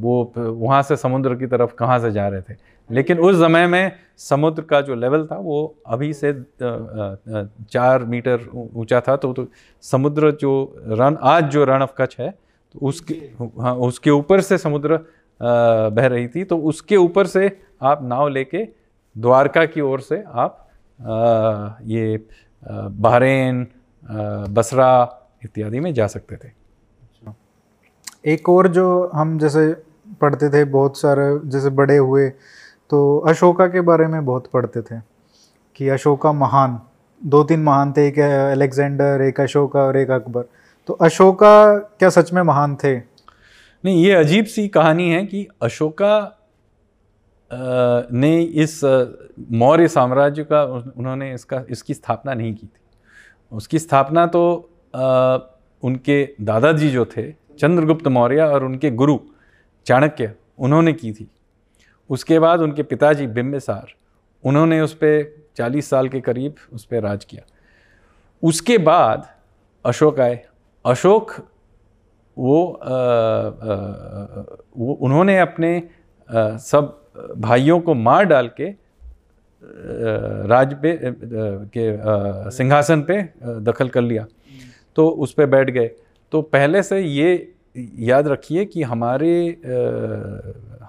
वो वहाँ से समुद्र की तरफ़ कहाँ से जा रहे थे? लेकिन उस समय में समुद्र का जो लेवल था वो अभी से चार मीटर ऊँचा था तो, तो समुद्र जो रन आज जो रन ऑफ़ कच्छ है तो उसके हाँ उसके ऊपर से समुद्र बह रही थी तो उसके ऊपर से आप नाव लेके द्वारका की ओर से आप आ, ये बहरेन बसरा इत्यादि में जा सकते थे। एक और जो हम जैसे पढ़ते थे बहुत सारे जैसे बड़े हुए तो अशोका के बारे में बहुत पढ़ते थे कि अशोका महान, दो तीन महान थे, एक अलेक्जेंडर, एक अशोका और एक अकबर। तो अशोका क्या सच में महान थे? नहीं, ये अजीब सी कहानी है कि अशोका ने इस मौर्य साम्राज्य का उन्होंने इसका, इसकी स्थापना नहीं की थी। उसकी स्थापना तो उनके दादाजी जो थे, चंद्रगुप्त मौर्य और उनके गुरु चाणक्य, उन्होंने की थी। उसके बाद उनके पिताजी बिम्बिसार उन्होंने उस पर चालीस साल के करीब उस पर राज किया। उसके बाद अशोक आए। अशोक वो आ, आ, वो उन्होंने अपने आ, सब भाइयों को मार डाल के राज पे के सिंहासन पे दखल कर लिया। तो उस पर बैठ गए। तो पहले से ये याद रखिए कि हमारे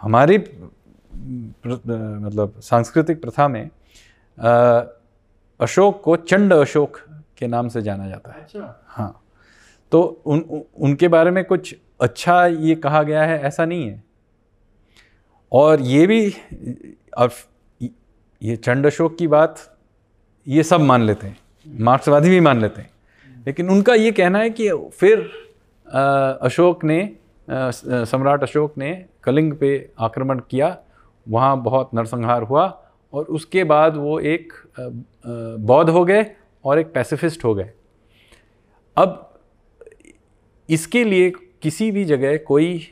हमारी मतलब सांस्कृतिक प्रथा में अशोक को चंड अशोक के नाम से जाना जाता है। अच्छा। हाँ। तो उन उनके बारे में कुछ अच्छा ये कहा गया है ऐसा नहीं है। और ये भी अब ये चंड अशोक की बात ये सब मान लेते हैं। मार्क्सवादी भी मान लेते हैं। लेकिन उनका ये कहना है कि फिर अशोक ने सम्राट अशोक ने कलिंग पे आक्रमण किया वहाँ बहुत नरसंहार हुआ और उसके बाद वो एक बौद्ध हो गए और एक पैसिफिस्ट हो गए। अब इसके लिए किसी भी जगह कोई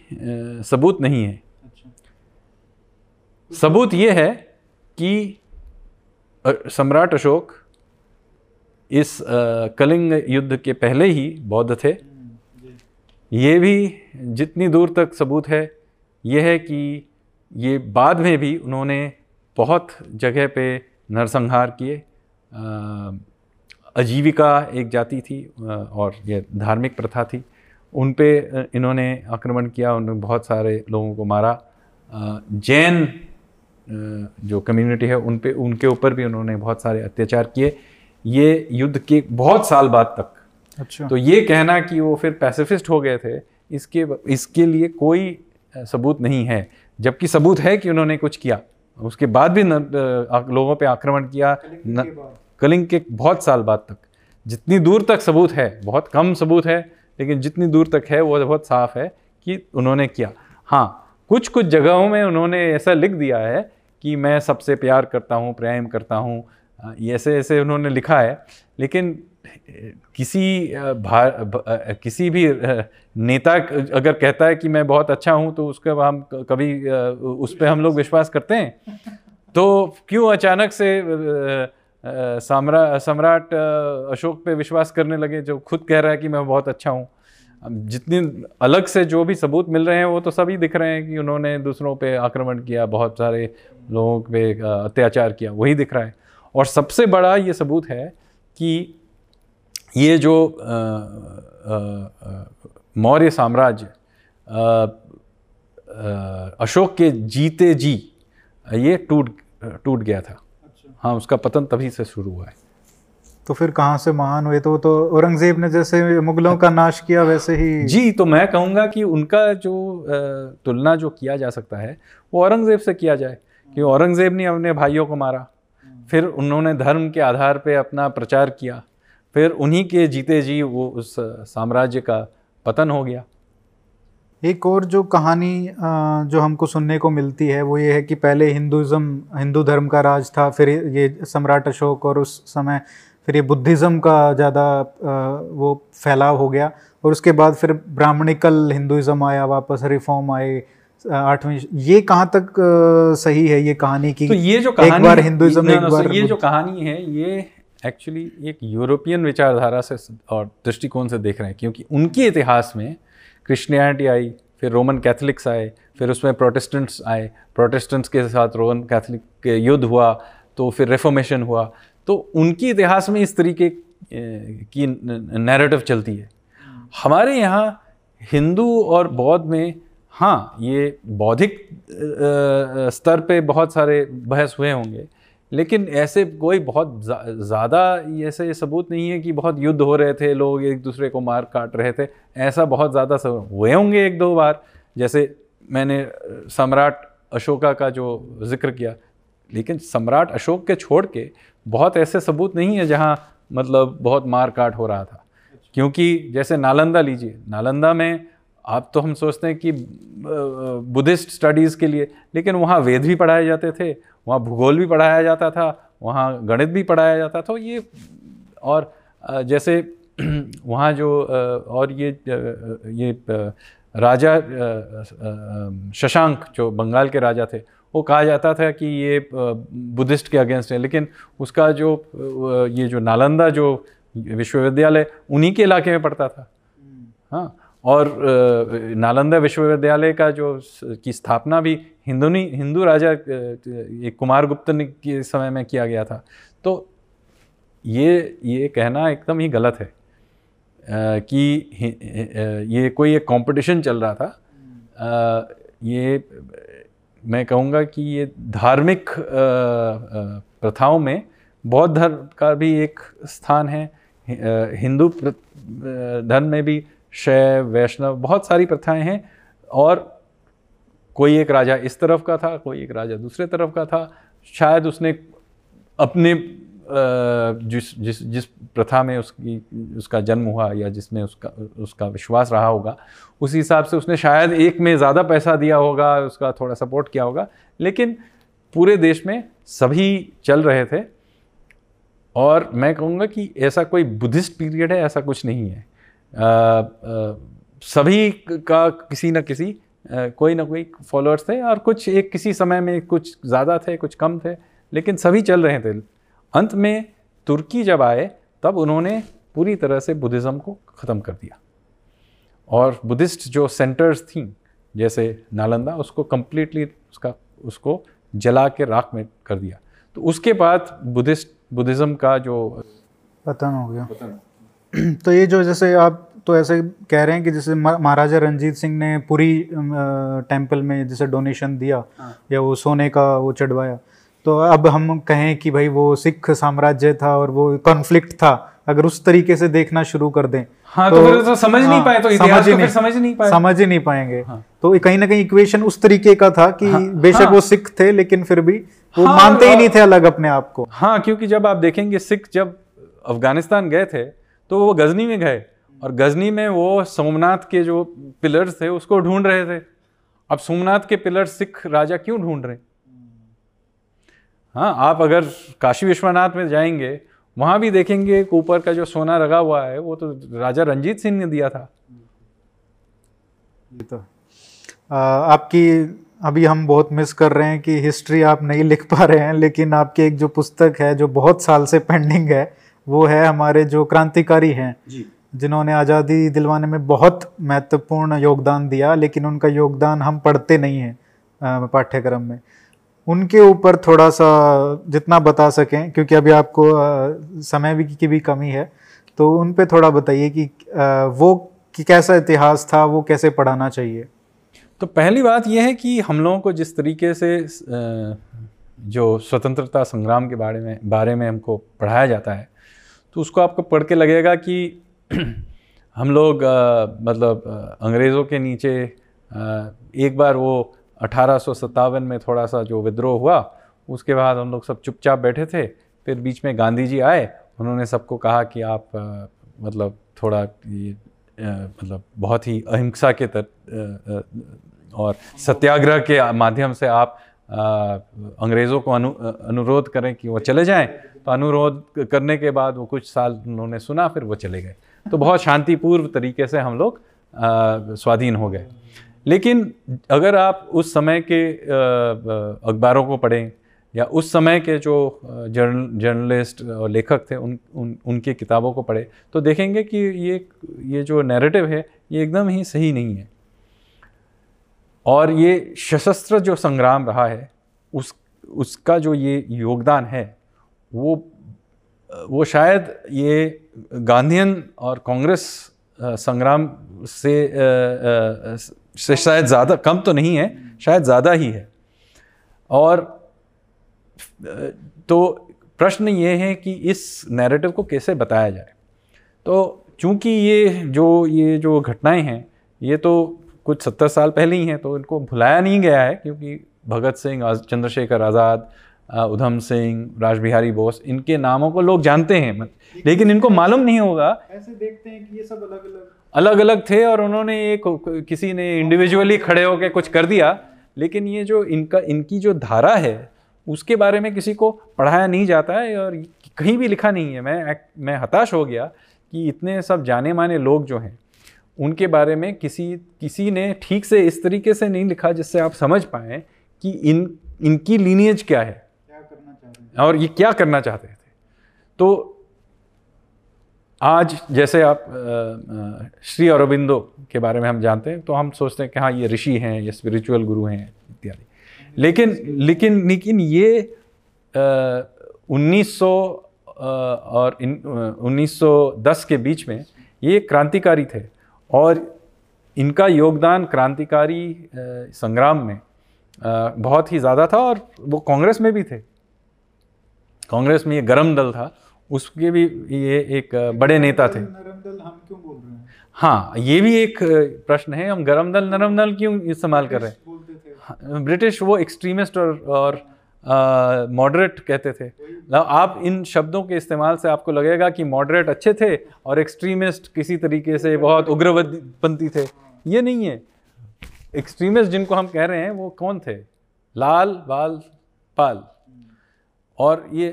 सबूत नहीं है। सबूत ये है कि सम्राट अशोक इस कलिंग युद्ध के पहले ही बौद्ध थे। ये भी जितनी दूर तक सबूत है यह है कि ये बाद में भी उन्होंने बहुत जगह पे नरसंहार किए। आजीविका एक जाति थी और ये धार्मिक प्रथा थी। उन पे इन्होंने आक्रमण किया उन्होंने बहुत सारे लोगों को मारा। जैन जो कम्युनिटी है उन पे उनके ऊपर भी उन्होंने बहुत सारे अत्याचार किए। ये युद्ध के बहुत साल बाद तक। अच्छा। तो ये कहना कि वो फिर पैसिफिस्ट हो गए थे इसके इसके लिए कोई सबूत नहीं है। जबकि सबूत है कि उन्होंने कुछ किया। उसके बाद भी न, लोगों पे आक्रमण किया कलिंग के बहुत साल बाद तक। जितनी दूर तक सबूत है बहुत कम सबूत है लेकिन जितनी दूर तक है वो बहुत साफ़ है कि उन्होंने किया। हाँ कुछ कुछ जगहों में उन्होंने ऐसा लिख दिया है कि मैं सबसे प्यार करता हूँ प्रेम करता हूँ। ऐसे ऐसे उन्होंने लिखा है लेकिन किसी भार किसी भी नेता अगर कहता है कि मैं बहुत अच्छा हूँ तो उसके हम कभी उस पर हम लोग विश्वास करते हैं? तो क्यों अचानक से सम्राट सम्राट अशोक पे विश्वास करने लगे, जो खुद कह रहा है कि मैं बहुत अच्छा हूँ? जितने अलग से जो भी सबूत मिल रहे हैं, वो तो सभी दिख रहे हैं कि उन्होंने दूसरों पे आक्रमण किया, बहुत सारे लोगों पे अत्याचार किया, वही दिख रहा है। और सबसे बड़ा ये सबूत है कि ये जो मौर्य साम्राज्य अशोक के जीते जी ये टूट टूट गया था। अच्छा। हाँ उसका पतन तभी से शुरू हुआ है। तो फिर कहाँ से महान हुए? तो तो औरंगज़ेब ने जैसे मुगलों का नाश किया वैसे ही जी तो मैं कहूँगा कि उनका जो तुलना जो किया जा सकता है वो औरंगज़ेब से किया जाए कि औरंगज़ेब ने अपने भाइयों को मारा। फिर उन्होंने धर्म के आधार पे अपना प्रचार किया। फिर उन्हीं के जीते जी वो उस साम्राज्य का पतन हो गया। एक और जो कहानी जो हमको सुनने को मिलती है वो ये है कि पहले हिंदुज़म हिंदू धर्म का राज था फिर ये सम्राट अशोक और उस समय फिर ये बुद्धिज़्म का ज़्यादा वो फैलाव हो गया और उसके बाद फिर ब्राह्मणिकल हिंदुज़म आया वापस रिफॉर्म आए आठवीं ये कहाँ तक सही है ये कहानी की? तो ये जो कहानी एक बार हिंदुज़म एक बार ये जो कहानी है ये एक्चुअली एक यूरोपियन विचारधारा से और दृष्टिकोण से देख रहे हैं, क्योंकि उनके इतिहास में क्रिश्चियनिटी आई, फिर रोमन कैथलिक्स आए, फिर उसमें प्रोटेस्टेंट्स आए। प्रोटेस्टेंट्स के साथ रोमन कैथलिक के युद्ध हुआ तो फिर रेफोमेशन हुआ। तो उनके इतिहास में इस तरीके की नैरेटिव चलती है। हमारे यहाँ हिंदू और बौद्ध में हाँ ये बौद्धिक स्तर पे बहुत सारे बहस हुए होंगे लेकिन ऐसे कोई बहुत ज़्यादा ऐसे ये सबूत नहीं है कि बहुत युद्ध हो रहे थे लोग एक दूसरे को मार काट रहे थे। ऐसा बहुत ज़्यादा सब हुए होंगे एक दो बार। जैसे मैंने सम्राट अशोका का जो ज़िक्र किया लेकिन सम्राट अशोक के छोड़ के बहुत ऐसे सबूत नहीं है जहाँ मतलब बहुत मार काट हो रहा था। क्योंकि जैसे नालंदा लीजिए नालंदा में आप तो हम सोचते हैं कि बुद्धिस्ट स्टडीज़ के लिए लेकिन वहाँ वेद भी पढ़ाए जाते थे वहाँ भूगोल भी पढ़ाया जाता था वहाँ गणित भी पढ़ाया जाता था ये और जैसे वहाँ जो और ये ये राजा शशांक जो बंगाल के राजा थे वो कहा जाता था कि ये बुद्धिस्ट के अगेंस्ट है लेकिन उसका जो ये जो नालंदा जो विश्वविद्यालय उन्हीं के इलाके में पड़ता था। हाँ और नालंदा विश्वविद्यालय का जो की स्थापना भी हिंदुनी, हिंदू राजा एक कुमार गुप्त के समय में किया गया था। तो ये ये कहना एकदम ही गलत है कि ये कोई एक कंपटीशन चल रहा था। ये, मैं कहूँगा कि ये धार्मिक प्रथाओं में बौद्ध धर्म का भी एक स्थान है। हिंदू धर्म में भी शैव वैष्णव, बहुत सारी प्रथाएँ हैं। और कोई एक राजा इस तरफ़ का था, कोई एक राजा दूसरे तरफ़ का था। शायद उसने अपने जिस जिस जिस प्रथा में उसकी, उसका जन्म हुआ या जिसमें उसका उसका विश्वास रहा होगा, उस हिसाब से उसने शायद एक में ज़्यादा पैसा दिया होगा, उसका थोड़ा सपोर्ट किया होगा। लेकिन पूरे देश में सभी चल रहे थे। और मैं कहूँगा कि ऐसा कोई बुद्धिस्ट पीरियड है, ऐसा कुछ नहीं है। सभी का किसी न किसी आ, कोई ना कोई फॉलोअर्स थे और कुछ एक किसी समय में कुछ ज़्यादा थे कुछ कम थे लेकिन सभी चल रहे थे। अंत में तुर्की जब आए तब उन्होंने पूरी तरह से बुद्धिज़्म को ख़त्म कर दिया। और बुद्धिस्ट जो सेंटर्स थी जैसे नालंदा उसको कम्प्लीटली उसका उसको जला के राख में कर दिया। तो उसके बाद बुद्धिस्ट बुद्धिज़्म का जो पतन हो गया। पतन। तो ये जो जैसे आप तो ऐसे कह रहे हैं कि जैसे महाराजा रंजीत सिंह ने पूरी टेंपल में जैसे डोनेशन दिया हाँ। या वो सोने का वो चढ़वाया। तो अब हम कहें कि भाई वो सिख साम्राज्य था और वो कॉन्फ्लिक्ट था अगर उस तरीके से देखना शुरू कर दें हाँ तो, तो तो समझ हाँ, नहीं पाए तो इतिहास को फिर समझ नहीं पाए। समझ ही नहीं पाएँगे। हाँ, तो कहीं ना कहीं इक्वेशन उस तरीके का था कि हाँ, बेशक हाँ, वो सिख थे लेकिन फिर भी वो हाँ, मानते ही नहीं थे अलग अपने आप को। हाँ क्योंकि जब आप देखेंगे सिख जब अफ़गानिस्तान गए थे तो वो गजनी में गए और गजनी में वो सोमनाथ के जो पिलर्स थे उसको ढूंढ रहे थे। अब सोमनाथ के पिलर सिख राजा क्यों ढूंढ रहे? हाँ आप अगर काशी विश्वनाथ में जाएँगे, वहाँ भी देखेंगे ऊपर का जो सोना लगा हुआ है, वो तो राजा रंजीत सिंह ने दिया था। ये तो आपकी, अभी हम बहुत मिस कर रहे हैं कि हिस्ट्री आप नहीं लिख पा रहे हैं, लेकिन आपकी एक जो पुस्तक है, जो बहुत साल से पेंडिंग है वो है हमारे जो क्रांतिकारी हैं जिन्होंने आज़ादी दिलवाने में बहुत महत्वपूर्ण योगदान दिया लेकिन उनका योगदान हम पढ़ते नहीं हैं पाठ्यक्रम में। उनके ऊपर थोड़ा सा जितना बता सकें क्योंकि अभी आपको समय भी की भी कमी है तो उन पे थोड़ा बताइए कि वो कि कैसा इतिहास था वो कैसे पढ़ाना चाहिए? तो पहली बात यह है कि हम लोगों को जिस तरीके से जो स्वतंत्रता संग्राम के बारे में बारे में हमको पढ़ाया जाता है तो उसको आपको पढ़ के लगेगा कि हम लोग आ, मतलब अंग्रेज़ों के नीचे आ, एक बार वो अठारह सौ सत्तावन में थोड़ा सा जो विद्रोह हुआ उसके बाद हम लोग सब चुपचाप बैठे थे। फिर बीच में गांधी जी आए उन्होंने सबको कहा कि आप आ, मतलब थोड़ा ये मतलब बहुत ही अहिंसा के तर और सत्याग्रह के माध्यम से आप अंग्रेज़ों को अनु अनुरोध करें कि वो चले जाएँ। तो अनुरोध करने के बाद वो कुछ साल उन्होंने सुना फिर वो चले गए। तो बहुत शांतिपूर्व तरीके से हम लोग स्वाधीन हो गए। लेकिन अगर आप उस समय के अखबारों को पढ़ें या उस समय के जो जर्न जर्नलिस्ट और लेखक थे उन, उन उनकी किताबों को पढ़े तो देखेंगे कि ये ये जो नैरेटिव है ये एकदम ही सही नहीं है। और ये सशस्त्र जो संग्राम रहा है उस उसका जो ये योगदान है वो वो शायद ये गांधीयन और कांग्रेस संग्राम से से शायद ज़्यादा, कम तो नहीं है, शायद ज़्यादा ही है। और तो प्रश्न ये है कि इस नैरेटिव को कैसे बताया जाए? तो चूँकि ये जो ये जो घटनाएँ हैं, ये तो कुछ सत्तर साल पहले ही हैं तो इनको भुलाया नहीं गया है, क्योंकि भगत सिंह चंद्रशेखर आज़ाद उधम सिंह राज बिहारी बोस इनके नामों को लोग जानते हैं लेकिन इनको मालूम नहीं होगा। ऐसे देखते हैं कि ये सब अलग अलग अलग अलग थे और उन्होंने एक किसी ने इंडिविजुअली खड़े होकर कुछ कर दिया लेकिन ये जो इनका इनकी जो धारा है उसके बारे में किसी को पढ़ाया नहीं जाता है और कहीं भी लिखा नहीं है। मैं मैं हताश हो गया कि इतने सब जाने माने लोग जो हैं उनके बारे में किसी किसी ने ठीक से इस तरीके से नहीं लिखा जिससे आप समझ पाएँ कि इन इनकी लीनियज क्या है क्या करना चाहते हैं और ये क्या करना चाहते थे? तो आज जैसे आप श्री अरविंदो के बारे में हम जानते हैं तो हम सोचते हैं कि हाँ ये ऋषि हैं, ये स्पिरिचुअल गुरु हैं, इत्यादि। लेकिन लेकिन लेकिन ये उन्नीस सौ और उन्नीस सौ दस के बीच में ये क्रांतिकारी थे और इनका योगदान क्रांतिकारी संग्राम में बहुत ही ज़्यादा था और वो कांग्रेस में भी थे। कांग्रेस में ये गरम दल था उसके भी ये एक बड़े नेता थे। हम क्यों बोल रहे हैं? हाँ ये भी एक प्रश्न है हम गरम दल नरम दल क्यों इस्तेमाल कर रहे हैं? हाँ, ब्रिटिश वो एक्सट्रीमिस्ट और, और मॉडरेट कहते थे। आप इन शब्दों के इस्तेमाल से आपको लगेगा कि मॉडरेट अच्छे थे और एक्सट्रीमिस्ट किसी तरीके से बहुत उग्रपंथी थे। ये नहीं है। एक्सट्रीमिस्ट जिनको हम कह रहे हैं वो कौन थे? लाल बाल पाल। और ये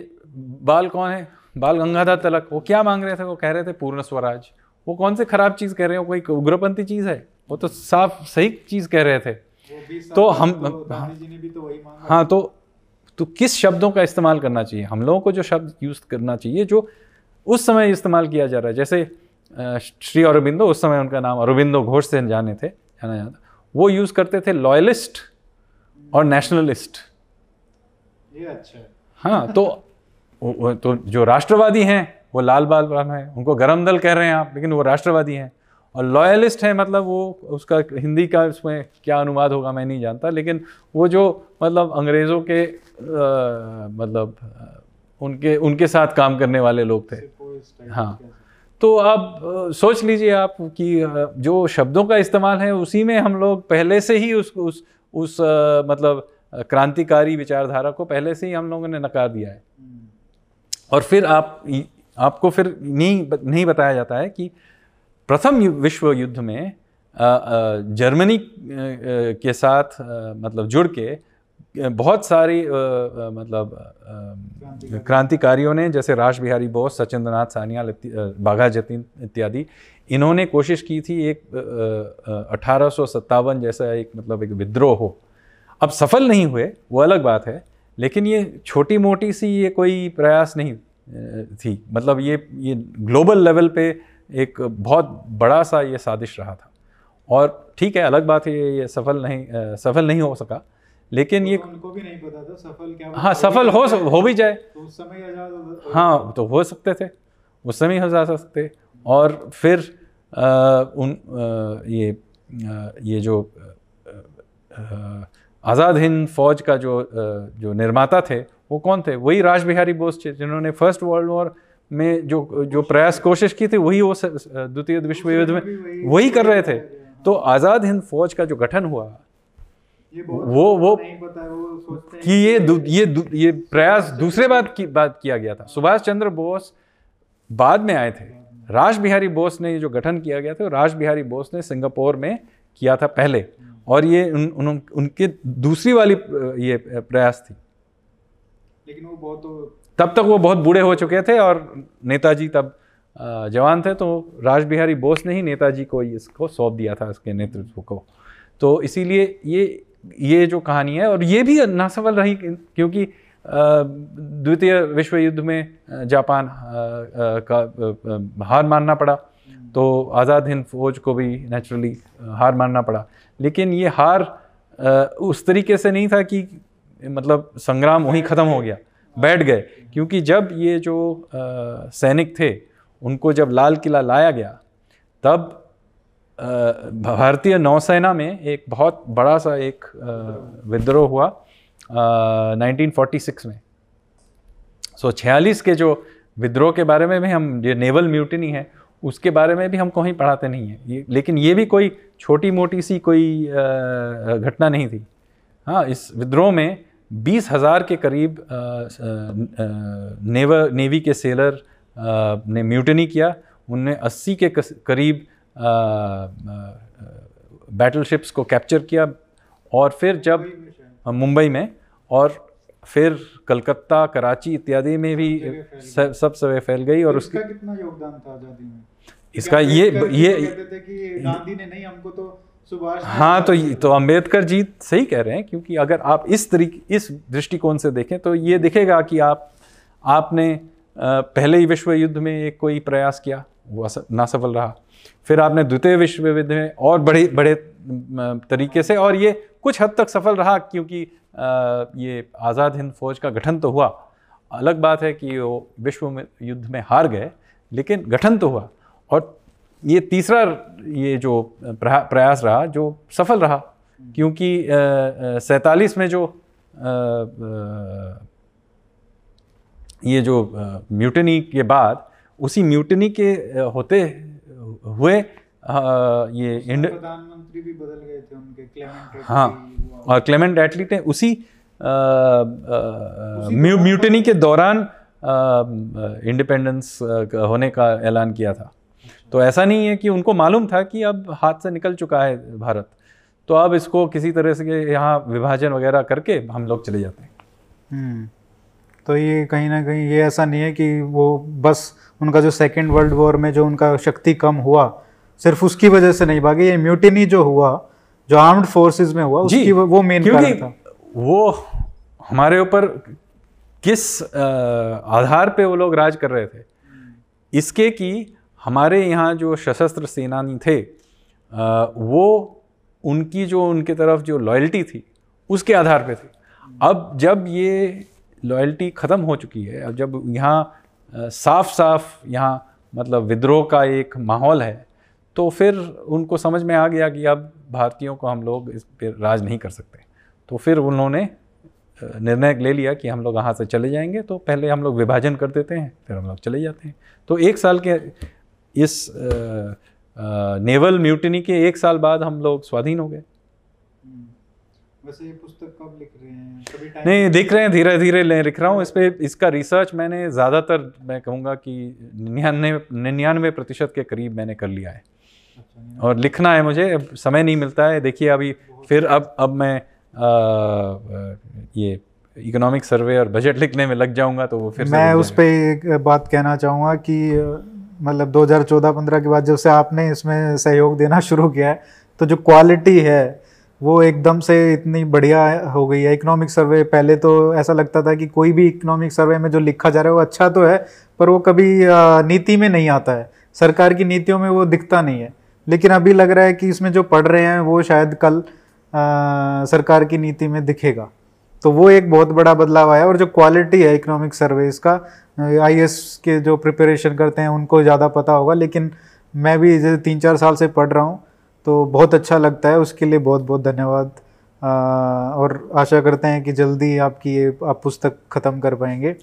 बाल कौन है? बाल गंगाधर तलक। वो क्या मांग रहे थे? वो कह रहे थे पूर्ण स्वराज। वो कौन से खराब चीज़ कह रहे हो? कोई उग्रपंथी चीज़ है? वो तो साफ़ सही चीज़ कह रहे थे। तो हम तो हाँ। तो तो किस शब्दों का इस्तेमाल करना चाहिए? हम लोगों को जो शब्द यूज़ करना चाहिए जो उस समय इस्तेमाल किया जा रहा है। जैसे श्री अरविंदो उस समय उनका नाम अरविंदो घोष से जाने थे जाना जाता वो यूज़ करते थे लॉयलिस्ट और नेशनलिस्ट। ये अच्छा हाँ। तो तो जो राष्ट्रवादी हैं वो लाल बाल राम हैं उनको गरम दल कह रहे हैं आप लेकिन वो राष्ट्रवादी हैं। और लॉयलिस्ट है मतलब वो उसका हिंदी का उसमें क्या अनुवाद होगा मैं नहीं जानता लेकिन वो जो मतलब अंग्रेज़ों के आ, मतलब उनके उनके साथ काम करने वाले लोग थे। हाँ तो अब सोच लीजिए आप कि जो शब्दों का इस्तेमाल है उसी में हम लोग पहले से ही उस उस उस मतलब क्रांतिकारी विचारधारा को पहले से ही हम लोगों ने नकार दिया है। और फिर आप आपको फिर नहीं नहीं बताया जाता है कि प्रथम विश्व युद्ध में जर्मनी के साथ मतलब जुड़ के बहुत सारी मतलब क्रांतिकारियों ने जैसे राज बिहारी बोस सचिंद्र नाथ सानियाल बाघा जतीन इत्यादि इन्होंने कोशिश की थी एक अठारह जैसा एक मतलब एक विद्रोह हो। अब सफल नहीं हुए वो अलग बात है लेकिन ये छोटी मोटी सी ये कोई प्रयास नहीं थी। मतलब ये ये ग्लोबल लेवल पे एक बहुत बड़ा सा ये साजिश रहा था। और ठीक है अलग बात है ये सफल नहीं सफल नहीं हो सका लेकिन तो ये उनको भी नहीं पता था सफल क्या हाँ सफल हो हो भी जाए। तो उस समय आज़ाद हाँ तो हो सकते थे उस समय हो जा सकते। और फिर आ, उन आ, ये आ, ये जो आज़ाद हिंद फौज का जो जो निर्माता थे वो कौन थे? वही राज बिहारी बोस थे जिन्होंने फ़र्स्ट वर्ल्ड वॉर में जो जो प्रयास कोशिश की थी वही वो द्वितीय विश्व युद्ध में वही कर रहे थे। तो आज़ाद हिंद फौज का जो गठन हुआ वो वो कि ये ये ये प्रयास दूसरे बात की बात किया गया था। सुभाष चंद्र बोस बाद में आए थे। राज बिहारी बोस ने ये जो गठन किया गया था राज बिहारी बोस ने सिंगापुर में किया था पहले। और ये उन, उन, उनके दूसरी वाली ये प्रयास थी। लेकिन वो बहुत तो तब तक वो बहुत बूढ़े हो चुके थे और नेताजी तब जवान थे तो राज बिहारी बोस ने ही नेताजी को इसको सौंप दिया था इसके नेतृत्व को। तो इसीलिए ये ये जो कहानी है और ये भी ना सफल रही क्योंकि द्वितीय विश्व युद्ध में जापान का हार मानना पड़ा। तो आज़ाद हिंद फौज को भी नेचुरली हार मानना पड़ा। लेकिन ये हार उस तरीके से नहीं था कि मतलब संग्राम वहीं ख़त्म हो गया। बैठ गए क्योंकि जब ये जो सैनिक थे उनको जब लाल किला लाया गया तब भारतीय नौसेना में एक बहुत बड़ा सा एक विद्रोह हुआ आ, 1946 में। सो so, छियालीस के जो विद्रोह के बारे में भी हम ये नेवल म्यूटिनी है उसके बारे में भी हम कहीं पढ़ाते नहीं हैं। ये लेकिन ये भी कोई छोटी मोटी सी कोई घटना नहीं थी। हाँ इस विद्रोह में बीस हज़ार के करीब नेव नेवी के सेलर ने म्यूटनी किया। उनने अस्सी के करीब बैटलशिप्स को कैप्चर किया। और फिर जब मुंबई में और फिर कलकत्ता कराची इत्यादि में भी सब सवे फैल गई। और उसका कितना योगदान था आज़ादी में? इसका ये ये गांधी ने नहीं हमको तो सुभाष हाँ तो तो अंबेडकर जी सही कह रहे हैं क्योंकि अगर आप इस तरीके इस दृष्टिकोण से देखें तो ये दिखेगा कि आप आपने पहले ही विश्व युद्ध में एक कोई प्रयास किया वो ना सफल रहा। फिर आपने द्वितीय विश्व युद्ध में और बड़े बड़े तरीके से और ये कुछ हद तक सफल रहा क्योंकि ये आज़ाद हिंद फौज का गठन तो हुआ। अलग बात है कि वो विश्व में युद्ध में हार गए लेकिन गठन तो हुआ। और ये तीसरा ये जो प्रयास रहा जो सफल रहा क्योंकि सैतालीस में जो आ, आ, ये जो म्यूटनी के बाद उसी म्यूटनी के होते हुए ये इंड प्रधानमंत्री भी बदल गए थे उनके क्लेमेंट हाँ और क्लेमेंट एटलीट ने उसी म्यूटनी के दौरान इंडिपेंडेंस होने का ऐलान किया था। तो ऐसा नहीं है कि उनको मालूम था कि अब हाथ से निकल चुका है भारत। तो अब इसको किसी तरह से यहाँ विभाजन वगैरह करके हम लोग चले जाते हैं। हम्म। तो ये कहीं ना कहीं ये ऐसा नहीं है कि वो बस उनका जो सेकेंड वर्ल्ड वॉर में जो उनका शक्ति कम हुआ सिर्फ़ उसकी वजह से नहीं भागे ये म्यूटिनी जो हुआ जो आर्म्ड फोर्सेस में हुआ उसकी वो मेन कारण था। वो हमारे ऊपर किस आधार पे वो लोग राज कर रहे थे? इसके कि हमारे यहाँ जो सशस्त्र सेनानी थे वो उनकी जो उनके तरफ़ जो लॉयल्टी थी उसके आधार पे थी। अब जब ये लॉयल्टी ख़त्म हो चुकी है अब जब यहाँ साफ़ साफ़ यहाँ मतलब विद्रोह का एक माहौल है तो फिर उनको समझ में आ गया कि अब भारतीयों को हम लोग इस पर राज नहीं कर सकते। तो फिर उन्होंने निर्णय ले लिया कि हम लोग यहाँ से चले जाएँगे तो पहले हम लोग विभाजन कर देते हैं फिर हम लोग चले जाते हैं। तो एक साल के इस आ, आ, नेवल म्यूटनी के एक साल बाद हम लोग स्वाधीन हो गए। वैसे ये पुस्तक कब लिख रहे हैं? कभी टाइम नहीं दिख रहे हैं धीरे धीरे लिख रहा हूँ। इस पर इसका रिसर्च मैंने ज़्यादातर मैं कहूँगा कि निन्यानवे निन्यानवे प्रतिशत के करीब मैंने कर लिया है। अच्छा, और लिखना है मुझे अब समय नहीं मिलता है। देखिए अभी फिर अब अब मैं आ, ये इकोनॉमिक सर्वे और बजट लिखने में लग जाऊँगा तो वो फिर मैं उस पर एक बात कहना चाहूँगा कि मतलब 2014-15 के बाद जब से आपने इसमें सहयोग देना शुरू किया है तो जो क्वालिटी है वो एकदम से इतनी बढ़िया हो गई है। इकोनॉमिक सर्वे पहले तो ऐसा लगता था कि कोई भी इकोनॉमिक सर्वे में जो लिखा जा रहा है वो अच्छा तो है पर वो कभी नीति में नहीं आता है। सरकार की नीतियों में वो दिखता नहीं है। लेकिन अभी लग रहा है कि इसमें जो पढ़ रहे हैं वो शायद कल अ, सरकार की नीति में दिखेगा। तो वो एक बहुत बड़ा बदलाव आया और जो क्वालिटी है इकोनॉमिक सर्विस का आई के जो प्रिपरेशन करते हैं उनको ज़्यादा पता होगा लेकिन मैं भी जैसे तीन चार साल से पढ़ रहा हूँ। तो बहुत अच्छा लगता है। उसके लिए बहुत बहुत धन्यवाद और आशा करते हैं कि जल्दी आपकी ये आप पुस्तक ख़त्म कर पाएँगे।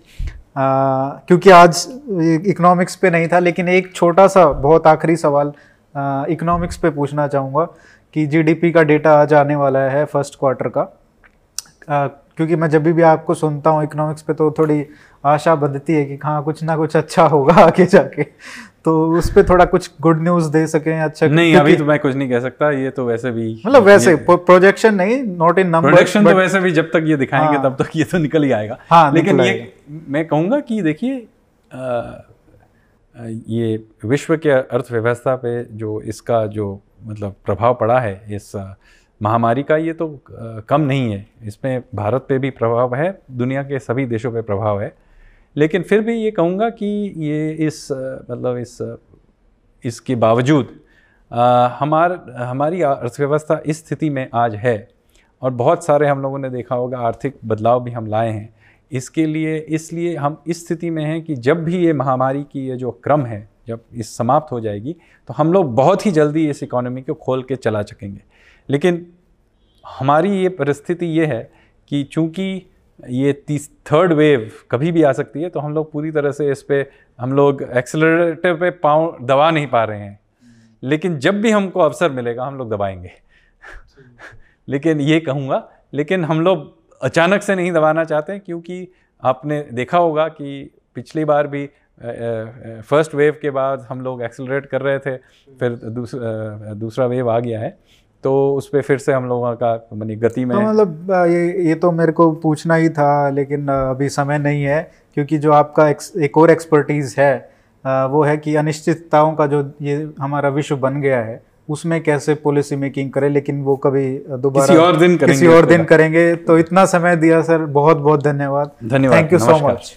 क्योंकि आज इकोनॉमिक्स पे नहीं था लेकिन एक छोटा सा बहुत आखिरी सवाल इकोनॉमिक्स पे पूछना चाहूँगा कि जीडीपी का डेटा आज आने वाला है फ़र्स्ट क्वार्टर का। अ, क्योंकि मैं जब भी आपको सुनता हूँ इकोनॉमिक्स पे तो थोड़ी आशा बंधती है कि हाँ कुछ ना कुछ अच्छा होगा आगे जाके। तो उस पर थोड़ा कुछ गुड न्यूज़ दे सकें अच्छा नहीं अभी तो मैं कुछ नहीं कह सकता ये तो वैसे भी मतलब वैसे प्रोजेक्शन नहीं नॉट इन नंबर प्रोडक्शन तो वैसे भी जब तक ये दिखाएँगे हाँ। तब तक ये तो निकल ही आएगा। हाँ, लेकिन ये मैं कहूँगा कि देखिए ये विश्व के अर्थव्यवस्था पे जो इसका जो मतलब प्रभाव पड़ा है इस महामारी का ये तो कम नहीं है। इसमें भारत पे भी प्रभाव है दुनिया के सभी देशों पे प्रभाव है। लेकिन फिर भी ये कहूँगा कि ये इस मतलब इस, इसके बावजूद हमार, हमारी अर्थव्यवस्था इस स्थिति में आज है और बहुत सारे हम लोगों ने देखा होगा आर्थिक बदलाव भी हम लाए हैं। इसके लिए, इसलिए हम इस स्थिति में हैं कि जब भी ये महामारी की ये जो क्रम है, जब इस समाप्त हो जाएगी तो हम लोग बहुत ही जल्दी इस इकोनॉमी को खोल के चला सकेंगे लेकिन हमारी ये परिस्थिति ये है कि चूँकि ये तीस थर्ड वेव कभी भी आ सकती है तो हम लोग पूरी तरह से इस पर हम लोग एक्सेलरेटर पे पाँव दबा नहीं पा रहे हैं। लेकिन जब भी हमको अवसर मिलेगा हम लोग दबाएँगे। लेकिन ये कहूँगा लेकिन हम लोग अचानक से नहीं दबाना चाहते क्योंकि आपने देखा होगा कि पिछली बार भी फ़र्स्ट वेव के बाद हम लोग एक्सेलरेट कर रहे थे फिर दूस, अ, दूसरा वेव आ गया है। तो उस पर फिर से हम लोगों का मनी गति में तो मतलब ये ये तो मेरे को पूछना ही था लेकिन अभी समय नहीं है क्योंकि जो आपका एक्स, एक और एक्सपर्टीज़ है वो है कि अनिश्चितताओं का जो ये हमारा विश्व बन गया है उसमें कैसे पॉलिसी मेकिंग करें लेकिन वो कभी दोबारा किसी और दिन करेंगे किसी और दिन करेंगे। तो इतना समय दिया सर बहुत बहुत धन्यवाद धन्यवाद थैंक यू सो मच